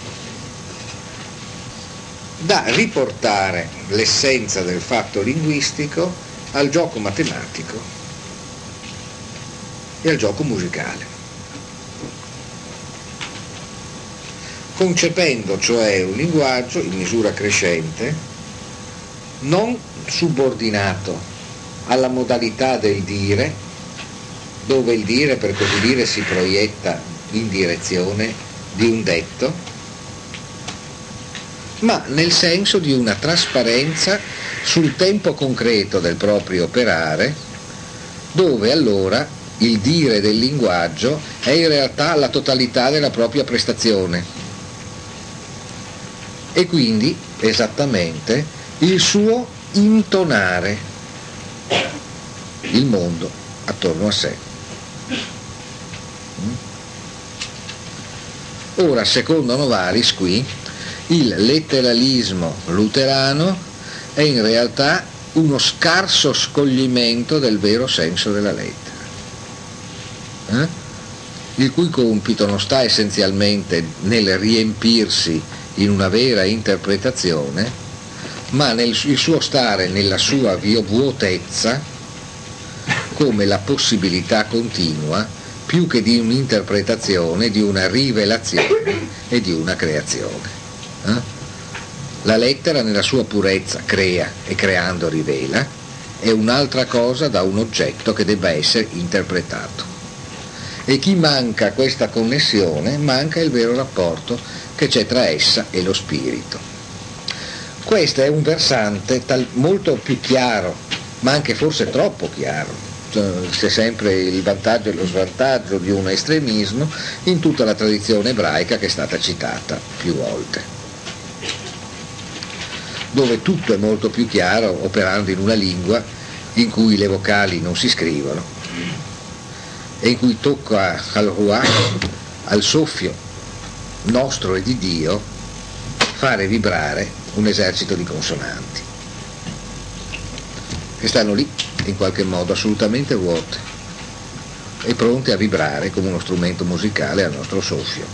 da riportare l'essenza del fatto linguistico al gioco matematico e al gioco musicale. Concependo cioè un linguaggio in misura crescente non subordinato alla modalità del dire dove il dire per così dire si proietta in direzione di un detto, ma nel senso di una trasparenza sul tempo concreto del proprio operare, dove allora il dire del linguaggio è in realtà la totalità della propria prestazione e quindi esattamente il suo intonare il mondo attorno a sé. Ora, secondo Novalis qui, il letteralismo luterano è in realtà uno scarso scoglimento del vero senso della lettera, eh? il cui compito non sta essenzialmente nel riempirsi in una vera interpretazione, ma nel il suo stare nella sua vuotezza come la possibilità continua più che di un'interpretazione, di una rivelazione e di una creazione. Eh? La lettera nella sua purezza crea e creando rivela, è un'altra cosa da un oggetto che debba essere interpretato. E chi manca questa connessione manca il vero rapporto che c'è tra essa e lo spirito. Questo è un versante tal, molto più chiaro, ma anche forse troppo chiaro, c'è sempre il vantaggio e lo svantaggio di un estremismo in tutta la tradizione ebraica che è stata citata più volte, dove tutto è molto più chiaro operando in una lingua in cui le vocali non si scrivono e in cui tocca al ruach, al soffio nostro e di Dio, fare vibrare un esercito di consonanti. Che stanno lì in qualche modo assolutamente vuote e pronte a vibrare come uno strumento musicale al nostro soffio.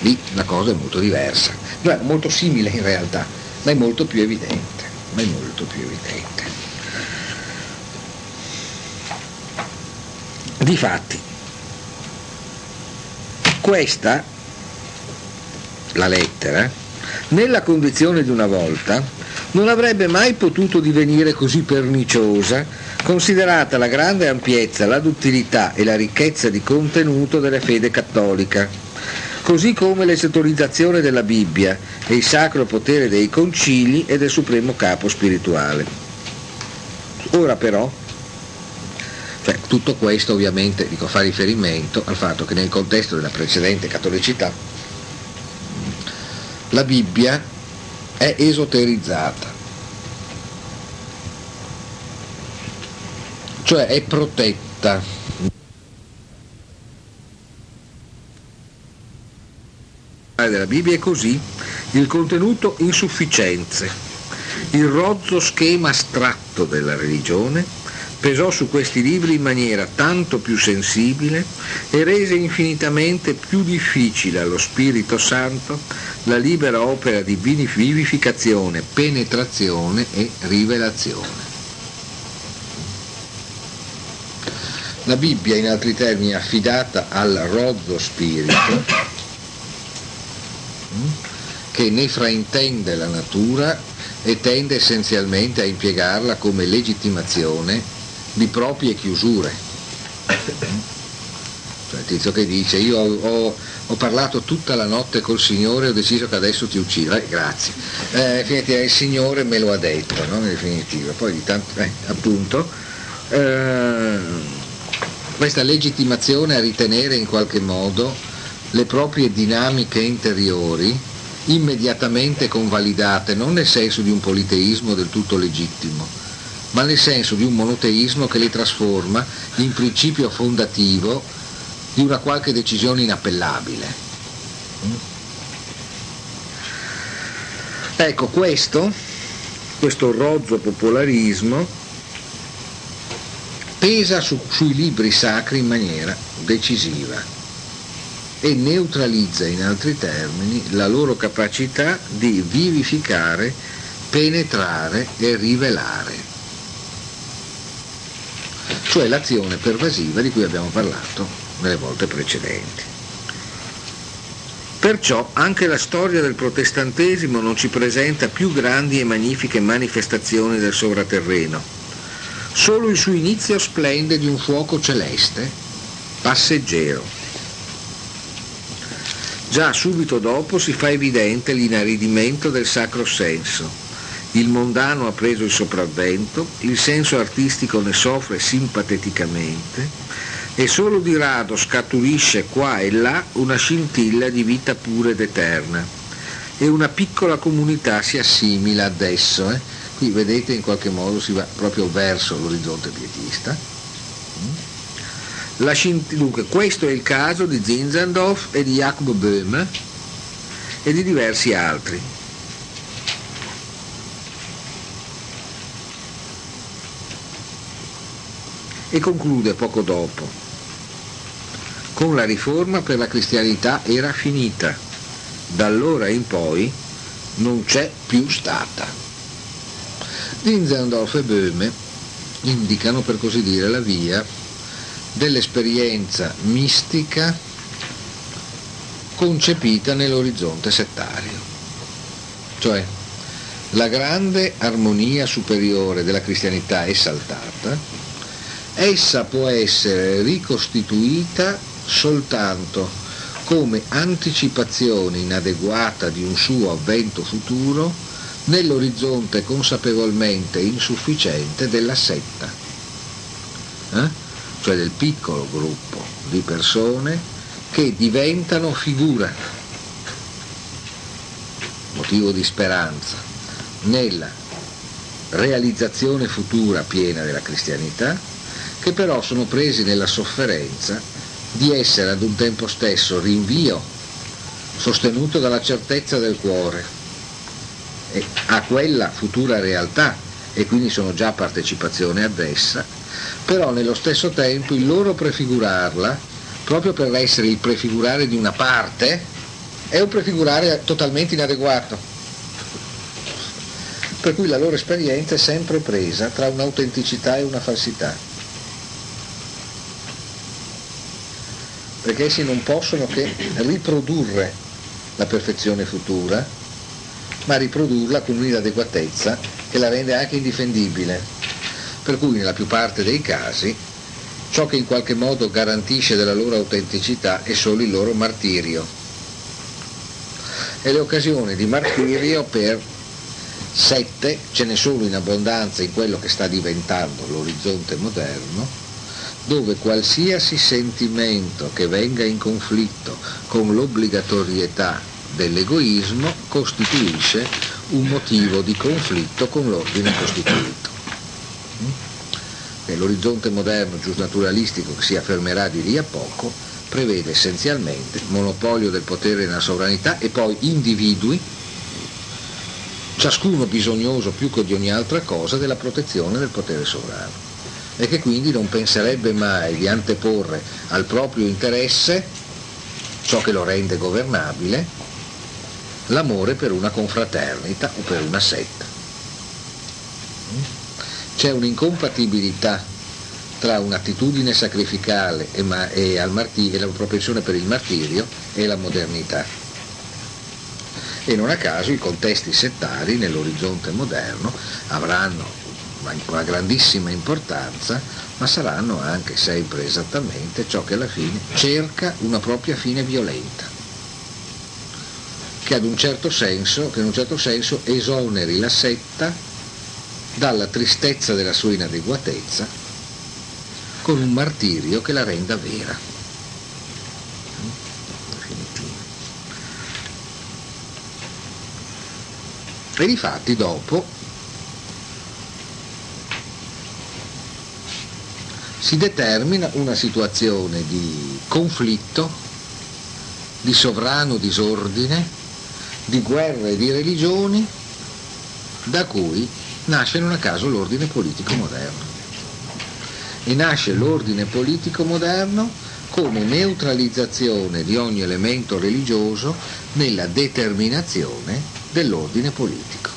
Lì la cosa è molto diversa, no, molto simile in realtà, ma è molto più evidente, ma è molto più evidente. Difatti, questa, la lettera, nella condizione di una volta, non avrebbe mai potuto divenire così perniciosa, considerata la grande ampiezza, la duttilità e la ricchezza di contenuto della fede cattolica, così come l'esattorizzazione della Bibbia e il sacro potere dei concili e del supremo capo spirituale. Ora però, cioè, tutto questo ovviamente dico, fa riferimento al fatto che nel contesto della precedente cattolicità la Bibbia è esoterizzata, cioè è protetta. della Bibbia è così il contenuto insufficienze, il rozzo schema astratto della religione pesò su questi libri in maniera tanto più sensibile e rese infinitamente più difficile allo Spirito Santo la libera opera di vivificazione, penetrazione e rivelazione. La Bibbia, in altri termini, è affidata al rozzo spirito che ne fraintende la natura e tende essenzialmente a impiegarla come legittimazione di proprie chiusure. Cioè il tizio che dice io ho, ho, parlato tutta la notte col Signore e ho deciso che adesso ti uccido, eh, grazie. Eh, il Signore me lo ha detto, no? in definitiva. Poi di tanto, eh, appunto, eh, questa legittimazione a ritenere in qualche modo le proprie dinamiche interiori immediatamente convalidate, non nel senso di un politeismo del tutto legittimo, ma nel senso di un monoteismo che li trasforma in principio fondativo di una qualche decisione inappellabile. Ecco, questo, questo rozzo popolarismo pesa su, sui libri sacri in maniera decisiva e neutralizza in altri termini la loro capacità di vivificare, penetrare e rivelare cioè l'azione pervasiva di cui abbiamo parlato nelle volte precedenti. Perciò anche la storia del protestantesimo non ci presenta più grandi e magnifiche manifestazioni del sovraterreno. Solo il suo inizio splende di un fuoco celeste, passeggero. Già subito dopo si fa evidente l'inaridimento del sacro senso il mondano ha preso il sopravvento, il senso artistico ne soffre simpateticamente e solo di rado scaturisce qua e là una scintilla di vita pura ed eterna e una piccola comunità si assimila ad esso. Eh? Qui vedete in qualche modo si va proprio verso l'orizzonte pietista. Scint- dunque, questo è il caso di Zinzendorf e di Jacob Böhme e di diversi altri. E conclude poco dopo. Con la riforma per la cristianità era finita, da allora in poi non c'è più stata. Zinzendorf e Böhme indicano per così dire la via dell'esperienza mistica concepita nell'orizzonte settario, cioè la grande armonia superiore della cristianità esaltata essa può essere ricostituita soltanto come anticipazione inadeguata di un suo avvento futuro nell'orizzonte consapevolmente insufficiente della setta, eh? cioè del piccolo gruppo di persone che diventano figura, motivo di speranza, nella realizzazione futura piena della cristianità che però sono presi nella sofferenza di essere ad un tempo stesso rinvio sostenuto dalla certezza del cuore a quella futura realtà e quindi sono già partecipazione ad essa, però nello stesso tempo il loro prefigurarla, proprio per essere il prefigurare di una parte, è un prefigurare totalmente inadeguato. Per cui la loro esperienza è sempre presa tra un'autenticità e una falsità. Perché essi non possono che riprodurre la perfezione futura, ma riprodurla con un'inadeguatezza che la rende anche indifendibile. Per cui nella più parte dei casi ciò che in qualche modo garantisce della loro autenticità è solo il loro martirio. E le occasioni di martirio per sette ce ne sono in abbondanza in quello che sta diventando l'orizzonte moderno, dove qualsiasi sentimento che venga in conflitto con l'obbligatorietà dell'egoismo costituisce un motivo di conflitto con l'ordine costituito. E l'orizzonte moderno giusnaturalistico che si affermerà di lì a poco prevede essenzialmente monopolio del potere nella sovranità e poi individui, ciascuno bisognoso più che di ogni altra cosa della protezione del potere sovrano e che quindi non penserebbe mai di anteporre al proprio interesse ciò che lo rende governabile, l'amore per una confraternita o per una setta. C'è un'incompatibilità tra un'attitudine sacrificale e, ma- e, martir- e la propensione per il martirio e la modernità. E non a caso i contesti settari nell'orizzonte moderno avranno una grandissima importanza, ma saranno anche sempre esattamente ciò che alla fine cerca una propria fine violenta, che un certo senso, che in un certo senso esoneri la setta dalla tristezza della sua inadeguatezza con un martirio che la renda vera. E difatti dopo si determina una situazione di conflitto, di sovrano disordine, di guerre di religioni, da cui nasce non a caso l'ordine politico moderno. E nasce l'ordine politico moderno come neutralizzazione di ogni elemento religioso nella determinazione dell'ordine politico.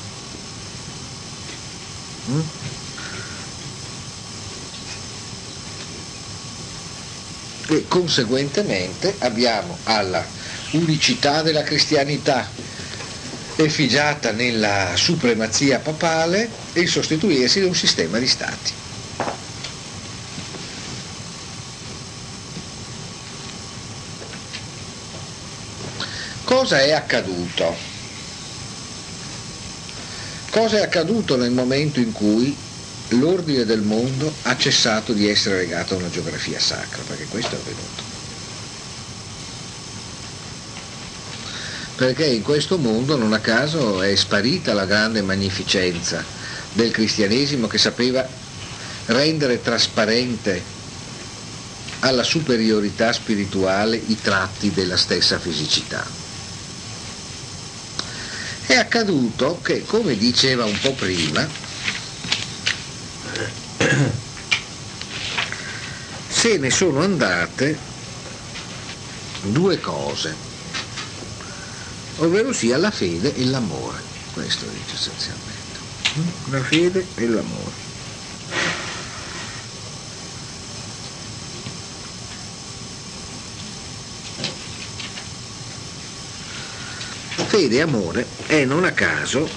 Mm? E conseguentemente abbiamo alla unicità della cristianità effigiata nella supremazia papale e il sostituirsi di un sistema di stati. Cosa è accaduto? Cosa è accaduto nel momento in cui l'ordine del mondo ha cessato di essere legato a una geografia sacra, perché questo è avvenuto. Perché in questo mondo non a caso è sparita la grande magnificenza del cristianesimo che sapeva rendere trasparente alla superiorità spirituale i tratti della stessa fisicità. È accaduto che, come diceva un po' prima, se ne sono andate due cose, ovvero sia la fede e l'amore, questo dice essenzialmente, la fede e l'amore. Fede e amore è non a caso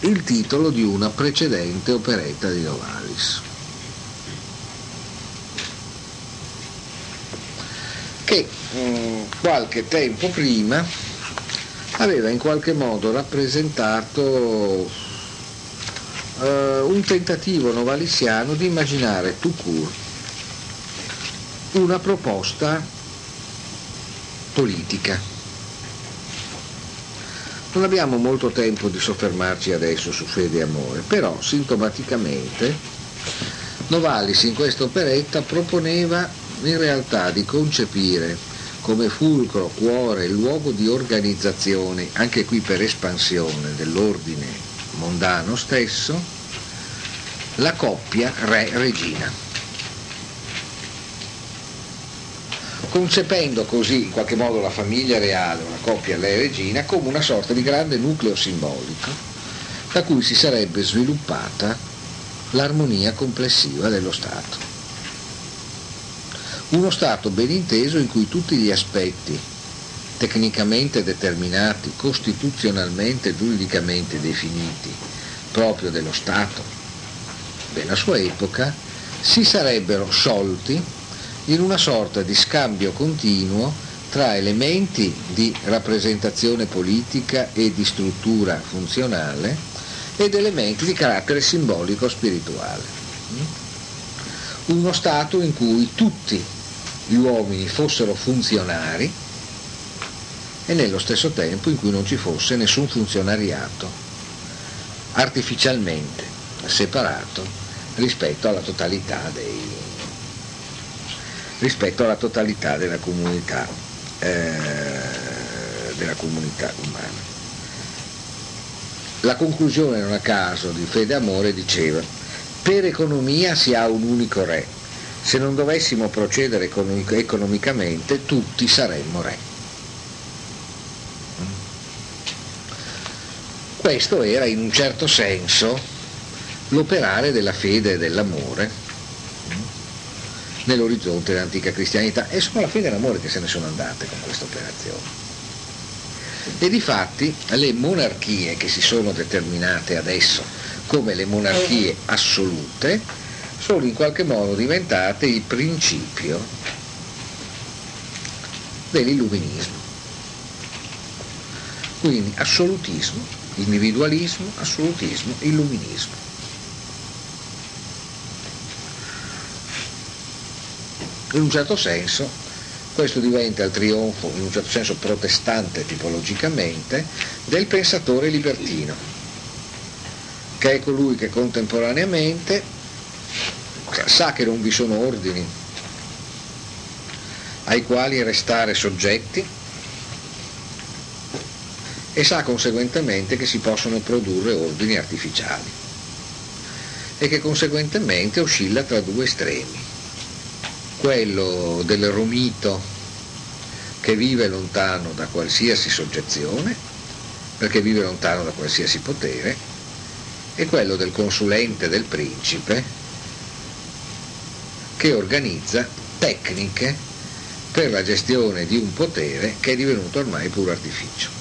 il titolo di una precedente operetta di Novalis. Che mh, mm, qualche tempo prima aveva in qualche modo rappresentato uh, un tentativo novalissiano di immaginare tout court una proposta politica. Non abbiamo molto tempo di soffermarci adesso su fede e amore, però sintomaticamente Novalis in questa operetta proponeva in realtà di concepire come fulcro, cuore, luogo di organizzazione, anche qui per espansione dell'ordine mondano stesso, la coppia re-regina. Concependo così in qualche modo la famiglia reale, una coppia re-regina, come una sorta di grande nucleo simbolico da cui si sarebbe sviluppata l'armonia complessiva dello Stato. Uno Stato ben inteso in cui tutti gli aspetti tecnicamente determinati, costituzionalmente e giuridicamente definiti proprio dello Stato della sua epoca, si sarebbero sciolti in una sorta di scambio continuo tra elementi di rappresentazione politica e di struttura funzionale ed elementi di carattere simbolico spirituale. Uno Stato in cui tutti gli uomini fossero funzionari e nello stesso tempo in cui non ci fosse nessun funzionariato artificialmente separato rispetto alla totalità, dei, rispetto alla totalità della comunità, eh, della comunità umana. La conclusione non a caso di Fede Amore diceva per economia si ha un unico re, se non dovessimo procedere economicamente tutti saremmo re. Questo era in un certo senso l'operare della fede e dell'amore nell'orizzonte dell'antica cristianità e sono la fede e l'amore che se ne sono andate con questa operazione. E di fatti le monarchie che si sono determinate adesso come le monarchie assolute sono in qualche modo diventate il principio dell'illuminismo. Quindi assolutismo individualismo, assolutismo, illuminismo. In un certo senso questo diventa il trionfo, in un certo senso protestante tipologicamente, del pensatore libertino, che è colui che contemporaneamente sa che non vi sono ordini ai quali restare soggetti e sa conseguentemente che si possono produrre ordini artificiali e che conseguentemente oscilla tra due estremi, quello del romito che vive lontano da qualsiasi soggezione, perché vive lontano da qualsiasi potere, e quello del consulente del principe che organizza tecniche per la gestione di un potere che è divenuto ormai puro artificio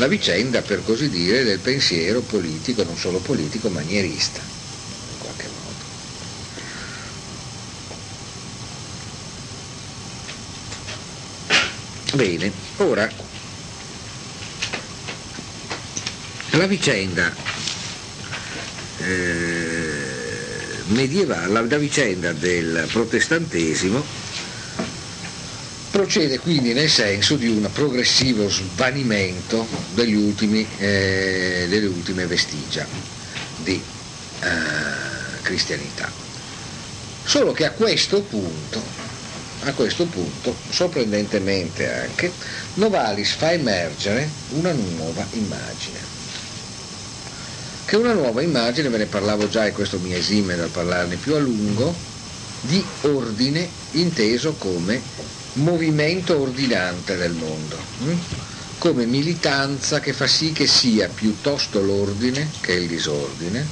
la vicenda, per così dire, del pensiero politico, non solo politico, manierista, in qualche modo. Bene, ora la vicenda eh, medievale, la vicenda del protestantesimo procede quindi nel senso di un progressivo svanimento ultimi, eh, delle ultime vestigia di eh, cristianità. Solo che a questo punto, a questo punto, sorprendentemente anche, Novalis fa emergere una nuova immagine. Che una nuova immagine, ve ne parlavo già e questo mi esime dal parlarne più a lungo, di ordine inteso come movimento ordinante del mondo, hm? come militanza che fa sì che sia piuttosto l'ordine che il disordine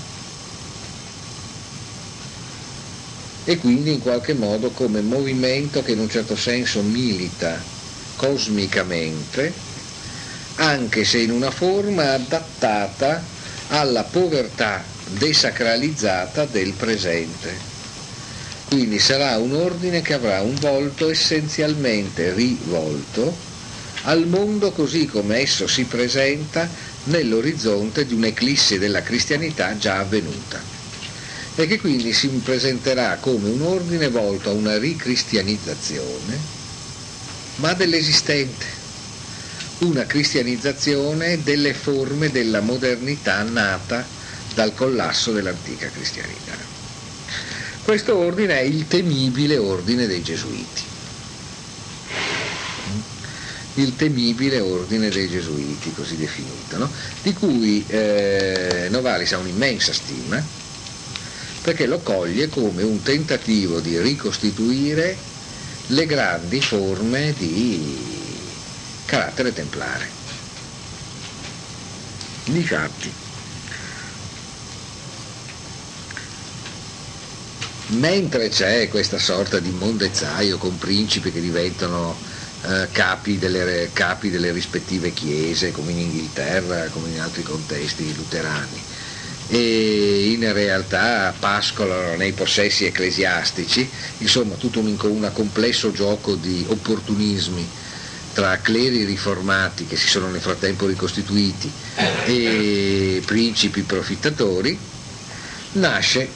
e quindi in qualche modo come movimento che in un certo senso milita cosmicamente, anche se in una forma adattata alla povertà desacralizzata del presente. Quindi sarà un ordine che avrà un volto essenzialmente rivolto al mondo così come esso si presenta nell'orizzonte di un'eclissi della cristianità già avvenuta e che quindi si presenterà come un ordine volto a una ricristianizzazione, ma dell'esistente, una cristianizzazione delle forme della modernità nata dal collasso dell'antica cristianità. Questo ordine è il temibile ordine dei Gesuiti. Il temibile ordine dei Gesuiti, così definito, no? di cui eh, Novalis ha un'immensa stima, perché lo coglie come un tentativo di ricostituire le grandi forme di carattere templare. Difatti, mentre c'è questa sorta di mondezzaio con principi che diventano eh, capi, delle, capi, delle, rispettive chiese, come in Inghilterra, come in altri contesti luterani, e in realtà pascolano nei possessi ecclesiastici, insomma tutto un, un complesso gioco di opportunismi tra cleri riformati che si sono nel frattempo ricostituiti e principi profittatori, nasce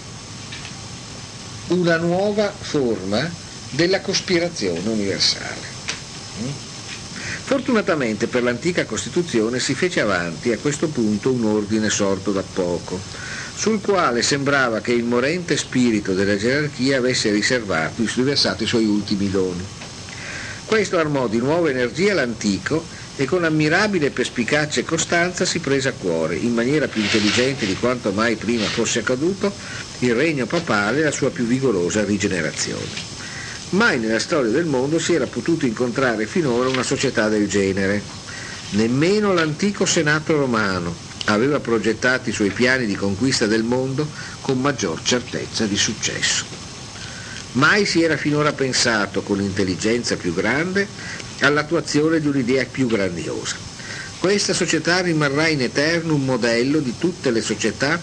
una nuova forma della cospirazione universale. Fortunatamente per l'antica Costituzione si fece avanti a questo punto un ordine sorto da poco, sul quale sembrava che il morente spirito della gerarchia avesse riservato, riversato i suoi ultimi doni. Questo armò di nuova energia l'antico e con ammirabile perspicacia e costanza si prese a cuore, in maniera più intelligente di quanto mai prima fosse accaduto, il regno papale e la sua più vigorosa rigenerazione. Mai nella storia del mondo si era potuto incontrare finora una società del genere. Nemmeno l'antico Senato romano aveva progettato i suoi piani di conquista del mondo con maggior certezza di successo. Mai si era finora pensato con intelligenza più grande all'attuazione di un'idea più grandiosa. Questa società rimarrà in eterno un modello di tutte le società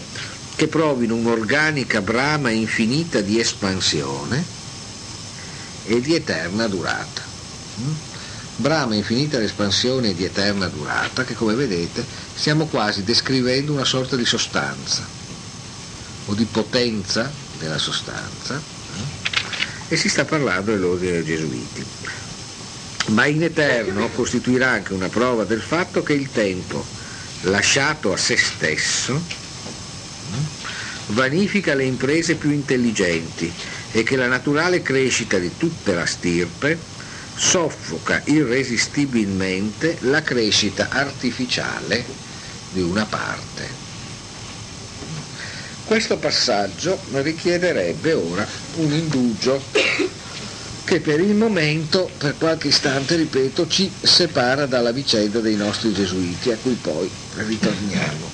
che provino un'organica brama infinita di espansione e di eterna durata. Mm? Brama infinita di espansione e di eterna durata che come vedete stiamo quasi descrivendo una sorta di sostanza o di potenza della sostanza? E si sta parlando dell'ordine gesuiti. Ma in eterno costituirà anche una prova del fatto che il tempo, lasciato a se stesso, vanifica le imprese più intelligenti e che la naturale crescita di tutta la stirpe soffoca irresistibilmente la crescita artificiale di una parte. Questo passaggio richiederebbe ora un indugio che per il momento, per qualche istante, ripeto, ci separa dalla vicenda dei nostri gesuiti, a cui poi ritorniamo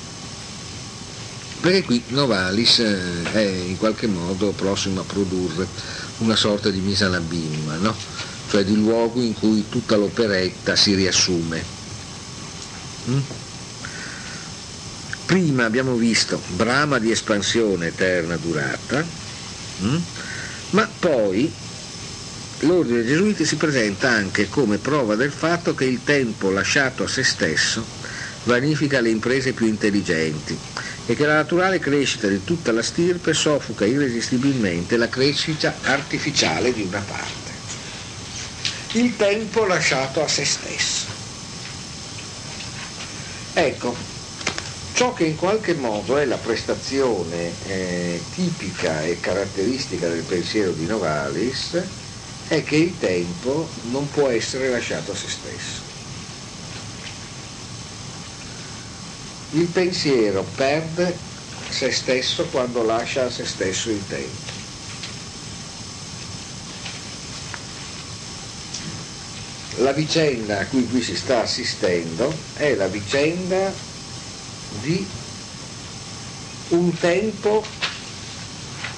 perché qui Novalis eh, è in qualche modo prossimo a produrre una sorta di abîme, no? cioè di luogo in cui tutta l'operetta si riassume. Mm? Prima abbiamo visto brama di espansione eterna durata, mm? ma poi l'ordine dei Gesuiti si presenta anche come prova del fatto che il tempo lasciato a se stesso vanifica le imprese più intelligenti e che la naturale crescita di tutta la stirpe soffoca irresistibilmente la crescita artificiale di una parte. Il tempo lasciato a se stesso. Ecco, ciò che in qualche modo è la prestazione eh, tipica e caratteristica del pensiero di Novalis è che il tempo non può essere lasciato a se stesso. Il pensiero perde se stesso quando lascia a se stesso il tempo. La vicenda a cui qui si sta assistendo è la vicenda di un tempo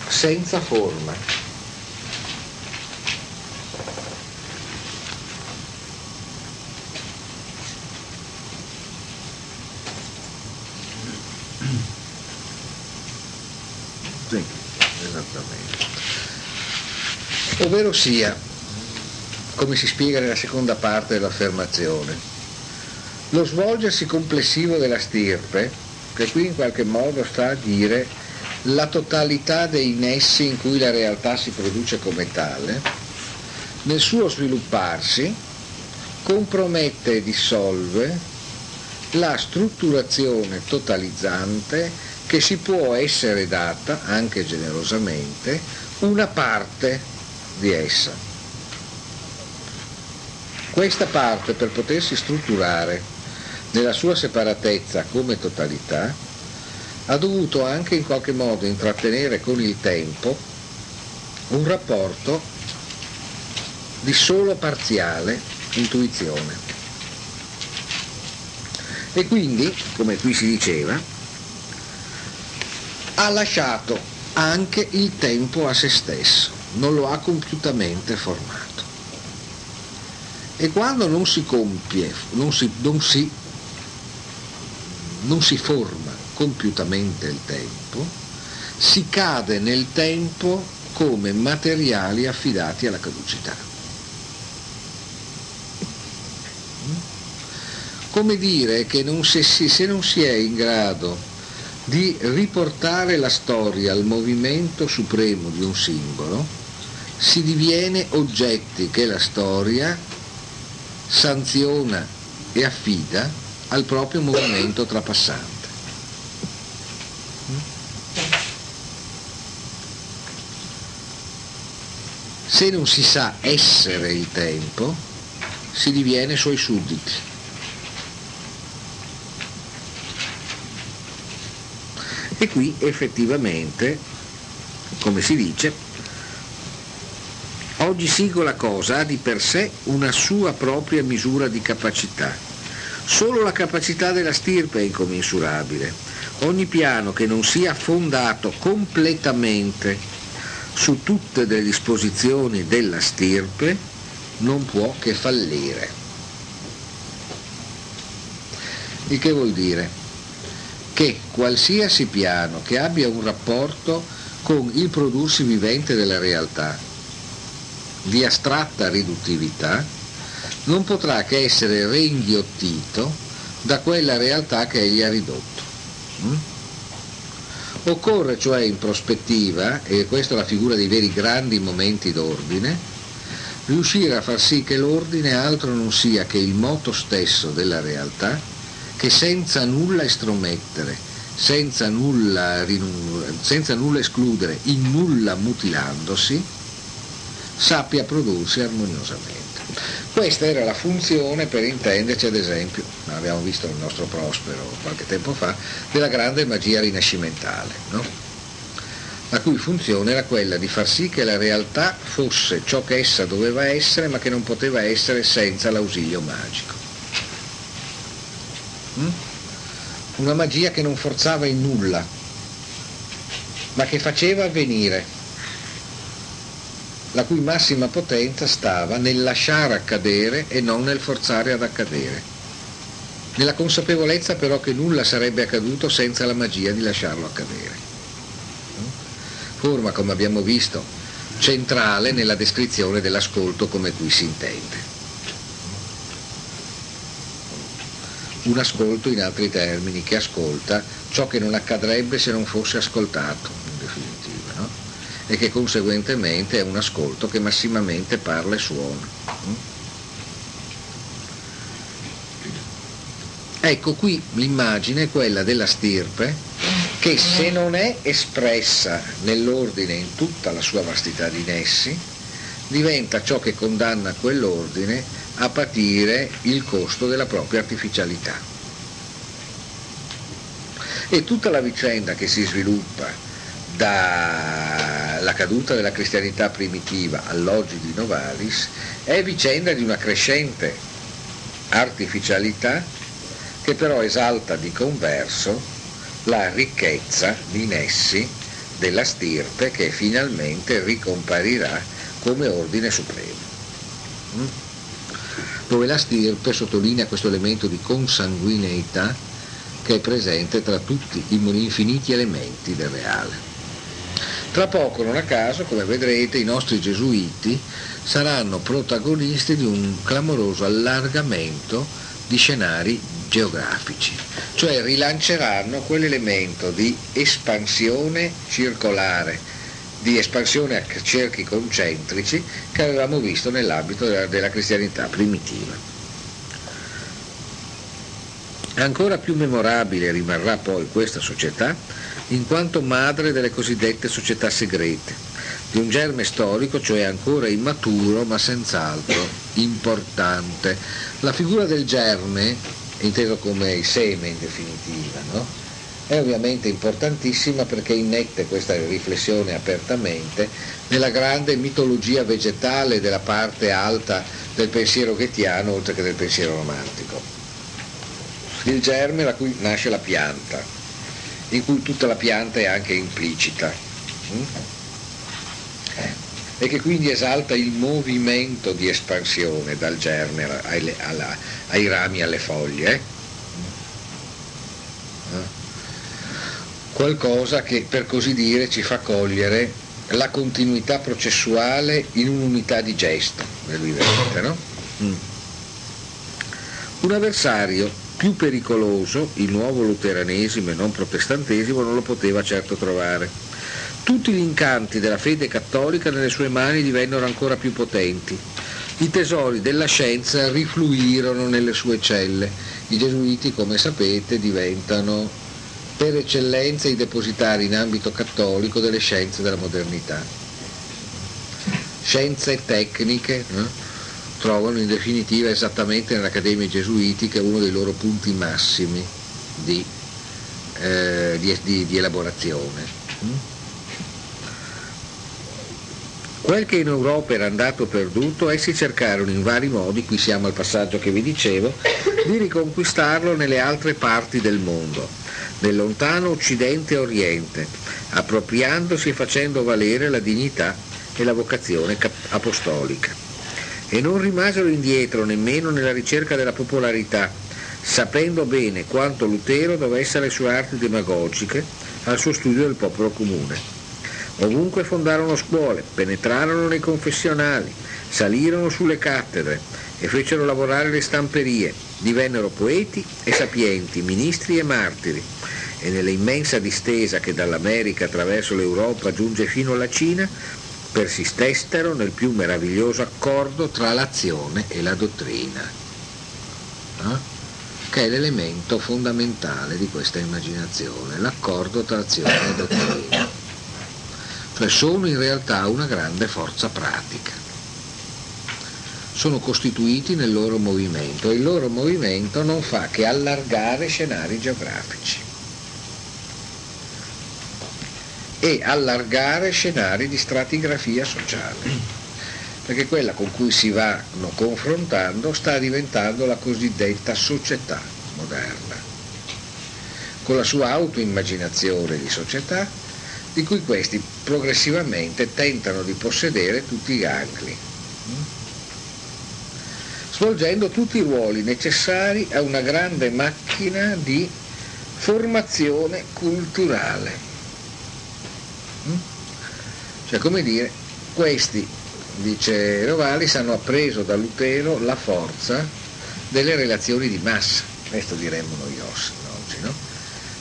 senza forma. Sì, esattamente. Ovvero sia, come si spiega nella seconda parte dell'affermazione, lo svolgersi complessivo della stirpe, che qui in qualche modo sta a dire la totalità dei nessi in cui la realtà si produce come tale, nel suo svilupparsi compromette e dissolve la strutturazione totalizzante che si può essere data, anche generosamente, una parte di essa. Questa parte, per potersi strutturare nella sua separatezza come totalità, ha dovuto anche in qualche modo intrattenere con il tempo un rapporto di solo parziale intuizione. E quindi, come qui si diceva, ha lasciato anche il tempo a se stesso, non lo ha compiutamente formato. E quando non si compie, non si, non si, non si forma compiutamente il tempo, si cade nel tempo come materiali affidati alla caducità. Come dire che non se, se non si è in grado di riportare la storia al movimento supremo di un simbolo, si diviene oggetti che la storia sanziona e affida al proprio movimento trapassante. Se non si sa essere il tempo, si diviene suoi sudditi. E qui effettivamente, come si dice, oggi singola cosa ha di per sé una sua propria misura di capacità. Solo la capacità della stirpe è incommensurabile. Ogni piano che non sia fondato completamente su tutte le disposizioni della stirpe non può che fallire. Il che vuol dire che qualsiasi piano che abbia un rapporto con il prodursi vivente della realtà di astratta riduttività non potrà che essere reinghiottito da quella realtà che egli ha ridotto. Mm? Occorre cioè in prospettiva, e questa è la figura dei veri grandi momenti d'ordine, riuscire a far sì che l'ordine altro non sia che il moto stesso della realtà, che senza nulla estromettere, senza nulla, senza nulla escludere, in nulla mutilandosi, sappia prodursi armoniosamente. Questa era la funzione, per intenderci ad esempio, abbiamo visto il nostro Prospero qualche tempo fa, della grande magia rinascimentale, no? la cui funzione era quella di far sì che la realtà fosse ciò che essa doveva essere, ma che non poteva essere senza l'ausilio magico. Mm? Una magia che non forzava in nulla, ma che faceva avvenire la cui massima potenza stava nel lasciare accadere e non nel forzare ad accadere. Nella consapevolezza però che nulla sarebbe accaduto senza la magia di lasciarlo accadere. Forma, come abbiamo visto, centrale nella descrizione dell'ascolto come qui si intende. Un ascolto, in altri termini, che ascolta ciò che non accadrebbe se non fosse ascoltato? E che conseguentemente è un ascolto che massimamente parla e suona. Ecco qui l'immagine è quella della stirpe che se non è espressa nell'ordine in tutta la sua vastità di nessi, diventa ciò che condanna quell'ordine a patire il costo della propria artificialità. E tutta la vicenda che si sviluppa da la caduta della cristianità primitiva all'oggi di Novalis è vicenda di una crescente artificialità che però esalta di converso la ricchezza di nessi della stirpe che finalmente ricomparirà come ordine supremo. Mm? Dove la stirpe sottolinea questo elemento di consanguineità che è presente tra tutti i infiniti elementi del reale. Tra poco, non a caso, come vedrete, i nostri gesuiti saranno protagonisti di un clamoroso allargamento di scenari geografici, cioè rilanceranno quell'elemento di espansione circolare, di espansione a cerchi concentrici che avevamo visto nell'ambito della, della cristianità primitiva. Ancora più memorabile rimarrà poi questa società in quanto madre delle cosiddette società segrete, di un germe storico, cioè ancora immaturo, ma senz'altro importante. La figura del germe, inteso come il seme in definitiva, no? è ovviamente importantissima perché innette questa riflessione apertamente nella grande mitologia vegetale della parte alta del pensiero ghettiano oltre che del pensiero romantico. Il germe da cui nasce la pianta, in cui tutta la pianta è anche implicita mm? e che quindi esalta il movimento di espansione dal germe ai, alla, ai rami alle foglie. Eh? Qualcosa che per così dire ci fa cogliere la continuità processuale in un'unità di gesto nel vivente. No? Mm. Un avversario più pericoloso il nuovo luteranesimo e non protestantesimo non lo poteva certo trovare. Tutti gli incanti della fede cattolica nelle sue mani divennero ancora più potenti. I tesori della scienza rifluirono nelle sue celle. I gesuiti, come sapete, diventano per eccellenza i depositari in ambito cattolico delle scienze della modernità. Scienze tecniche eh, trovano in definitiva esattamente nell'Accademia Gesuitica uno dei loro punti massimi di, eh, di, di, di elaborazione. Quel che in Europa era andato perduto, essi cercarono in vari modi, qui siamo al passaggio che vi dicevo, di riconquistarlo nelle altre parti del mondo, nel lontano Occidente e Oriente, appropriandosi e facendo valere la dignità e la vocazione apostolica. E non rimasero indietro nemmeno nella ricerca della popolarità, sapendo bene quanto Lutero dovesse le sue arti demagogiche al suo studio del popolo comune. Ovunque fondarono scuole, penetrarono nei confessionali, salirono sulle cattedre e fecero lavorare le stamperie, divennero poeti e sapienti, ministri e martiri, e nella immensa distesa che dall'America attraverso l'Europa giunge fino alla Cina, persistestero nel più meraviglioso accordo tra l'azione e la dottrina, eh? che è l'elemento fondamentale di questa immaginazione, l'accordo tra azione e dottrina cioè sono in realtà una grande forza pratica. Sono costituiti nel loro movimento e il loro movimento non fa che allargare scenari geografici e allargare scenari di stratigrafia sociale perché quella con cui si vanno confrontando sta diventando la cosiddetta società moderna, con la sua autoimmaginazione di società di cui questi progressivamente tentano di possedere tutti i gangli, svolgendo tutti i ruoli necessari a una grande macchina di formazione culturale. Cioè, come dire, questi, dice Rovalis, hanno appreso da Lutero la forza delle relazioni di massa, questo diremmo noi oggi, no?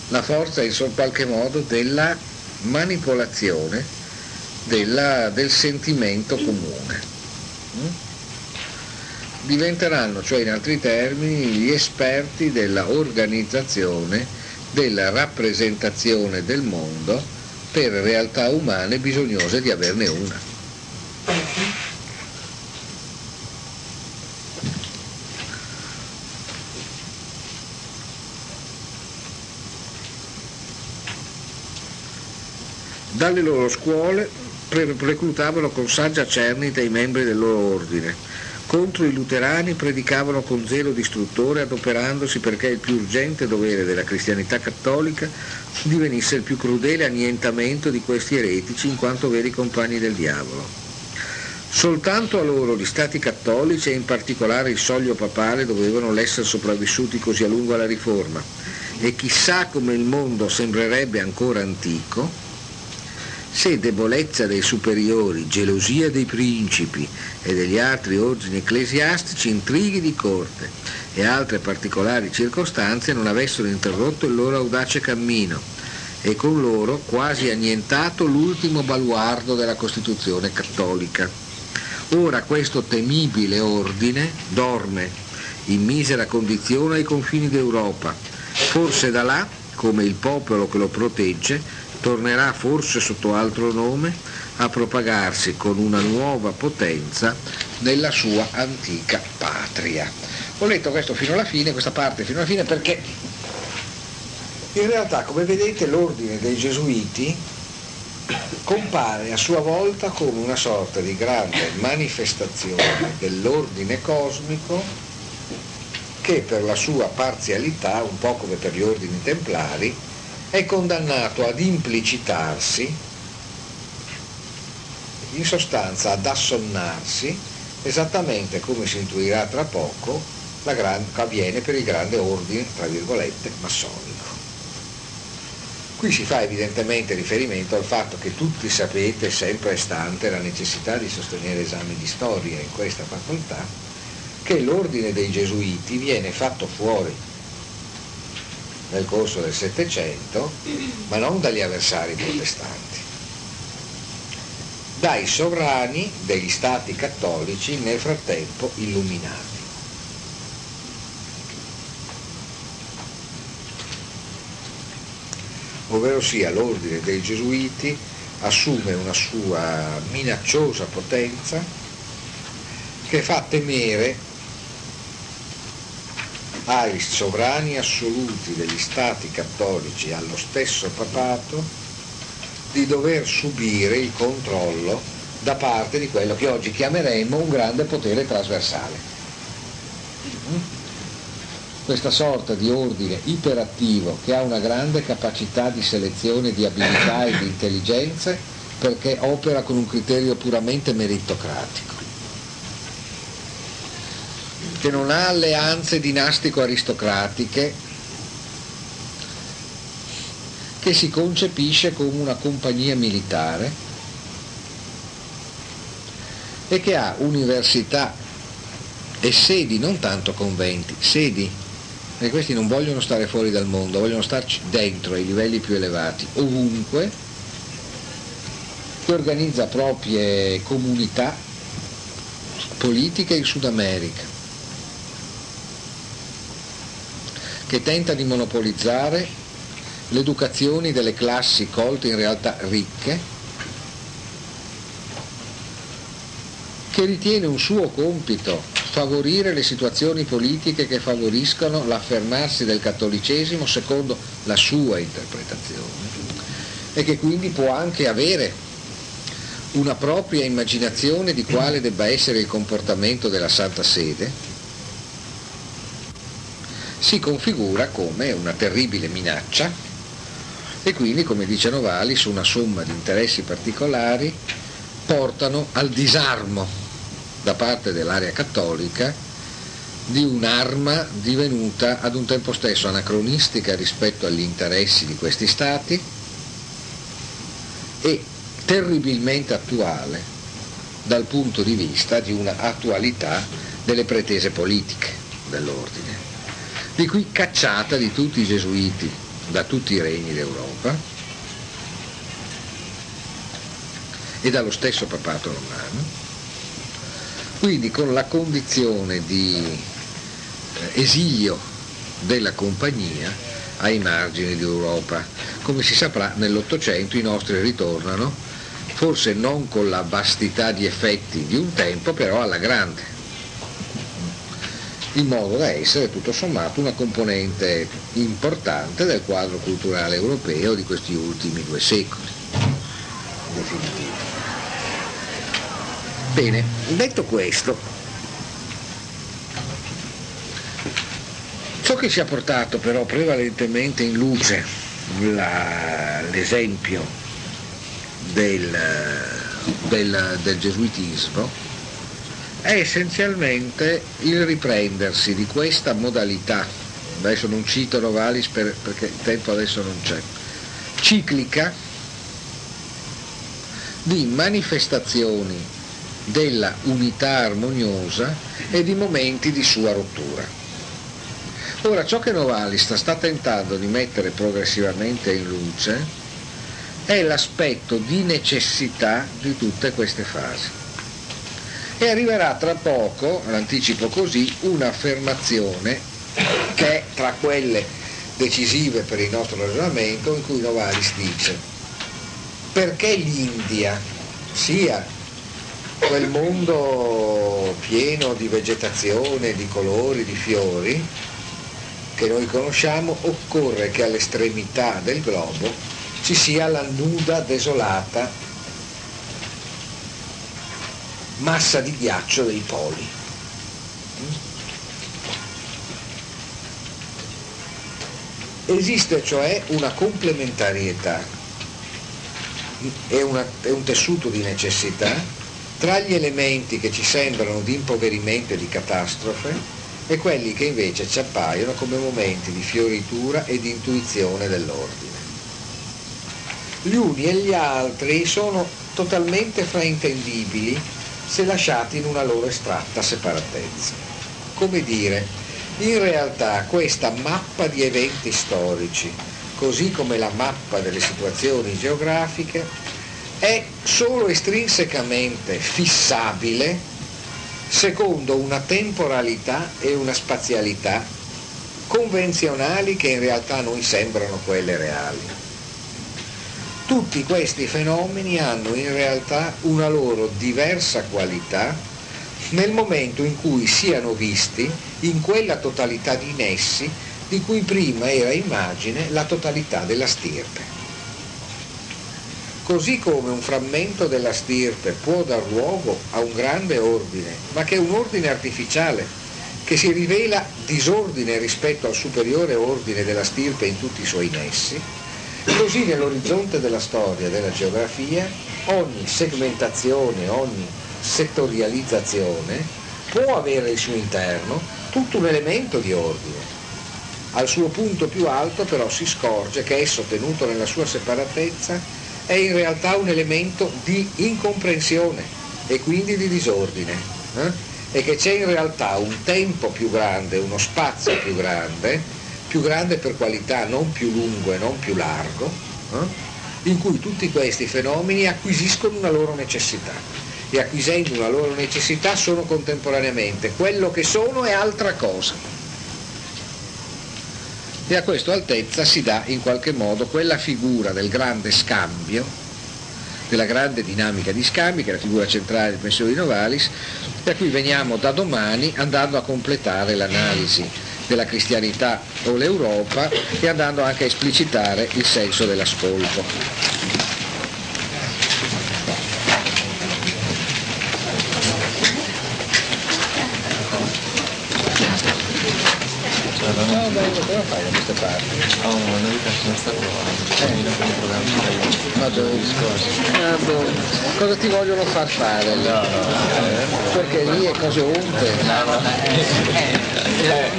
La forza in qualche modo della manipolazione della, del sentimento comune. Mm? Diventeranno, cioè in altri termini, gli esperti della organizzazione, della rappresentazione del mondo per realtà umane bisognose di averne una. Dalle loro scuole reclutavano con saggia cernita i membri del loro ordine. Contro i luterani predicavano con zelo distruttore adoperandosi perché il più urgente dovere della cristianità cattolica divenisse il più crudele annientamento di questi eretici in quanto veri compagni del diavolo. Soltanto a loro gli stati cattolici e in particolare il soglio papale dovevano l'essere sopravvissuti così a lungo alla riforma e chissà come il mondo sembrerebbe ancora antico se debolezza dei superiori, gelosia dei principi e degli altri ordini ecclesiastici, intrighi di corte e altre particolari circostanze non avessero interrotto il loro audace cammino e con loro quasi annientato l'ultimo baluardo della Costituzione cattolica. Ora questo temibile ordine dorme in misera condizione ai confini d'Europa, forse da là, come il popolo che lo protegge, tornerà forse sotto altro nome a propagarsi con una nuova potenza nella sua antica patria. Ho letto questo fino alla fine, questa parte fino alla fine perché in realtà come vedete l'ordine dei gesuiti compare a sua volta come una sorta di grande manifestazione dell'ordine cosmico che per la sua parzialità, un po' come per gli ordini templari, è condannato ad implicitarsi, in sostanza ad assonnarsi, esattamente come si intuirà tra poco gran, avviene per il grande ordine, tra virgolette, massonico. Qui si fa evidentemente riferimento al fatto che tutti sapete, sempre è stante la necessità di sostenere esami di storia in questa facoltà, che l'ordine dei gesuiti viene fatto fuori nel corso del Settecento, 700, ma non dagli avversari protestanti. dai sovrani degli stati cattolici nel frattempo illuminati. ovvero sia l'ordine dei Gesuiti assume una sua minacciosa potenza che fa temere ai sovrani assoluti degli stati cattolici, allo stesso papato, di dover subire il controllo da parte di quello che oggi chiameremmo un grande potere trasversale. Questa sorta di ordine iperattivo che ha una grande capacità di selezione di abilità e di intelligenze perché opera con un criterio puramente meritocratico che non ha alleanze dinastico-aristocratiche, che si concepisce come una compagnia militare e che ha università e sedi, non tanto conventi, sedi, perché questi non vogliono stare fuori dal mondo, vogliono starci dentro ai livelli più elevati, ovunque, che organizza proprie comunità politiche in Sud America che tenta di monopolizzare l'educazione delle classi colte in realtà ricche, che ritiene un suo compito favorire le situazioni politiche che favoriscono l'affermarsi del cattolicesimo secondo la sua interpretazione e che quindi può anche avere una propria immaginazione di quale debba essere il comportamento della Santa Sede si configura come una terribile minaccia. E quindi, come dice Novali, su una somma di interessi particolari portano al disarmo da parte dell'area cattolica di un'arma divenuta ad un tempo stesso anacronistica rispetto agli interessi di questi stati e terribilmente attuale dal punto di vista di una attualità delle pretese politiche dell'ordine di qui cacciata di tutti i gesuiti da tutti i regni d'Europa e dallo stesso papato romano, quindi con la condizione di eh, esilio della compagnia ai margini d'Europa. Come si saprà nell'Ottocento i nostri ritornano, forse non con la vastità di effetti di un tempo, però alla grande in modo da essere tutto sommato una componente importante del quadro culturale europeo di questi ultimi due secoli. Bene, detto questo, ciò che ci ha portato però prevalentemente in luce la, l'esempio del, del, del gesuitismo è essenzialmente il riprendersi di questa modalità, adesso non cito Novalis per, perché il tempo adesso non c'è, ciclica di manifestazioni della unità armoniosa e di momenti di sua rottura. Ora, ciò che Novalis sta tentando di mettere progressivamente in luce è l'aspetto di necessità di tutte queste fasi e arriverà tra poco, l'anticipo così, un'affermazione che è tra quelle decisive per il nostro ragionamento in cui Novalis dice perché l'India sia quel mondo pieno di vegetazione, di colori, di fiori che noi conosciamo, occorre che all'estremità del globo ci sia la nuda desolata massa di ghiaccio dei poli. Esiste cioè una complementarietà e, un tessuto di necessità tra gli elementi che ci sembrano di impoverimento e di catastrofe e quelli che invece ci appaiono come momenti di fioritura e di intuizione dell'ordine. Gli uni e gli altri sono totalmente fraintendibili se lasciati in una loro estratta separatezza. Come dire, in realtà questa mappa di eventi storici, così come la mappa delle situazioni geografiche, è solo estrinsecamente fissabile secondo una temporalità e una spazialità convenzionali che in realtà a noi sembrano quelle reali. Tutti questi fenomeni hanno in realtà una loro diversa qualità nel momento in cui siano visti in quella totalità di nessi di cui prima era immagine la totalità della stirpe. Così come un frammento della stirpe può dar luogo a un grande ordine, ma che è un ordine artificiale, che si rivela disordine rispetto al superiore ordine della stirpe in tutti i suoi nessi, così nell'orizzonte della storia della geografia ogni segmentazione, ogni settorializzazione può avere al suo interno tutto un elemento di ordine. Al suo punto più alto però si scorge che esso, tenuto nella sua separatezza, è in realtà un elemento di incomprensione e quindi di disordine. Eh? E che c'è in realtà un tempo più grande, uno spazio più grande, più grande per qualità, non più lungo e non più largo, eh? in cui tutti questi fenomeni acquisiscono una loro necessità e acquisendo una loro necessità sono contemporaneamente quello che sono e altra cosa. E a questo altezza si dà in qualche modo quella figura del grande scambio, della grande dinamica di scambi, che è la figura centrale del pensiero di Novalis, e a cui veniamo da domani andando a completare l'analisi della cristianità o l'Europa e andando anche a esplicitare il senso dell'ascolto. No, cosa fai da queste parti? Ho una novità, sono stato a Milano con il programma Rai Ma dove? Ah, boh. Cosa ti vogliono far fare? No, no, Perché lì è cose unte. eh,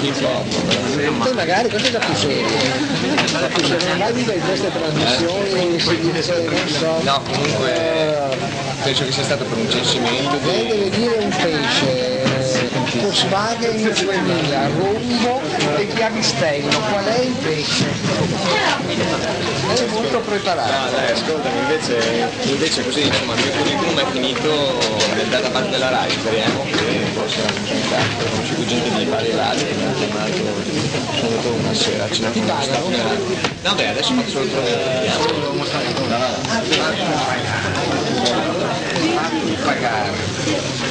più hip Poi magari cosa è da più serio? Serio, non vai in queste trasmissioni, si dice, non so. No, comunque penso che sia stato per un censimento Lei deve dire un pesce, eh, Volkswagen 2000, rombo e chiavistello, qual è? Lei è molto preparato. Ah, dai, ascoltami, invece, invece così insomma il mio curriculum è finito nel database della RAI, speriamo che possa contare. Ho conosciuto gente di vari che mi hanno chiamato, sono andato una sera a cenare Ti con staff nella- No beh, adesso faccio il Fatto pagare.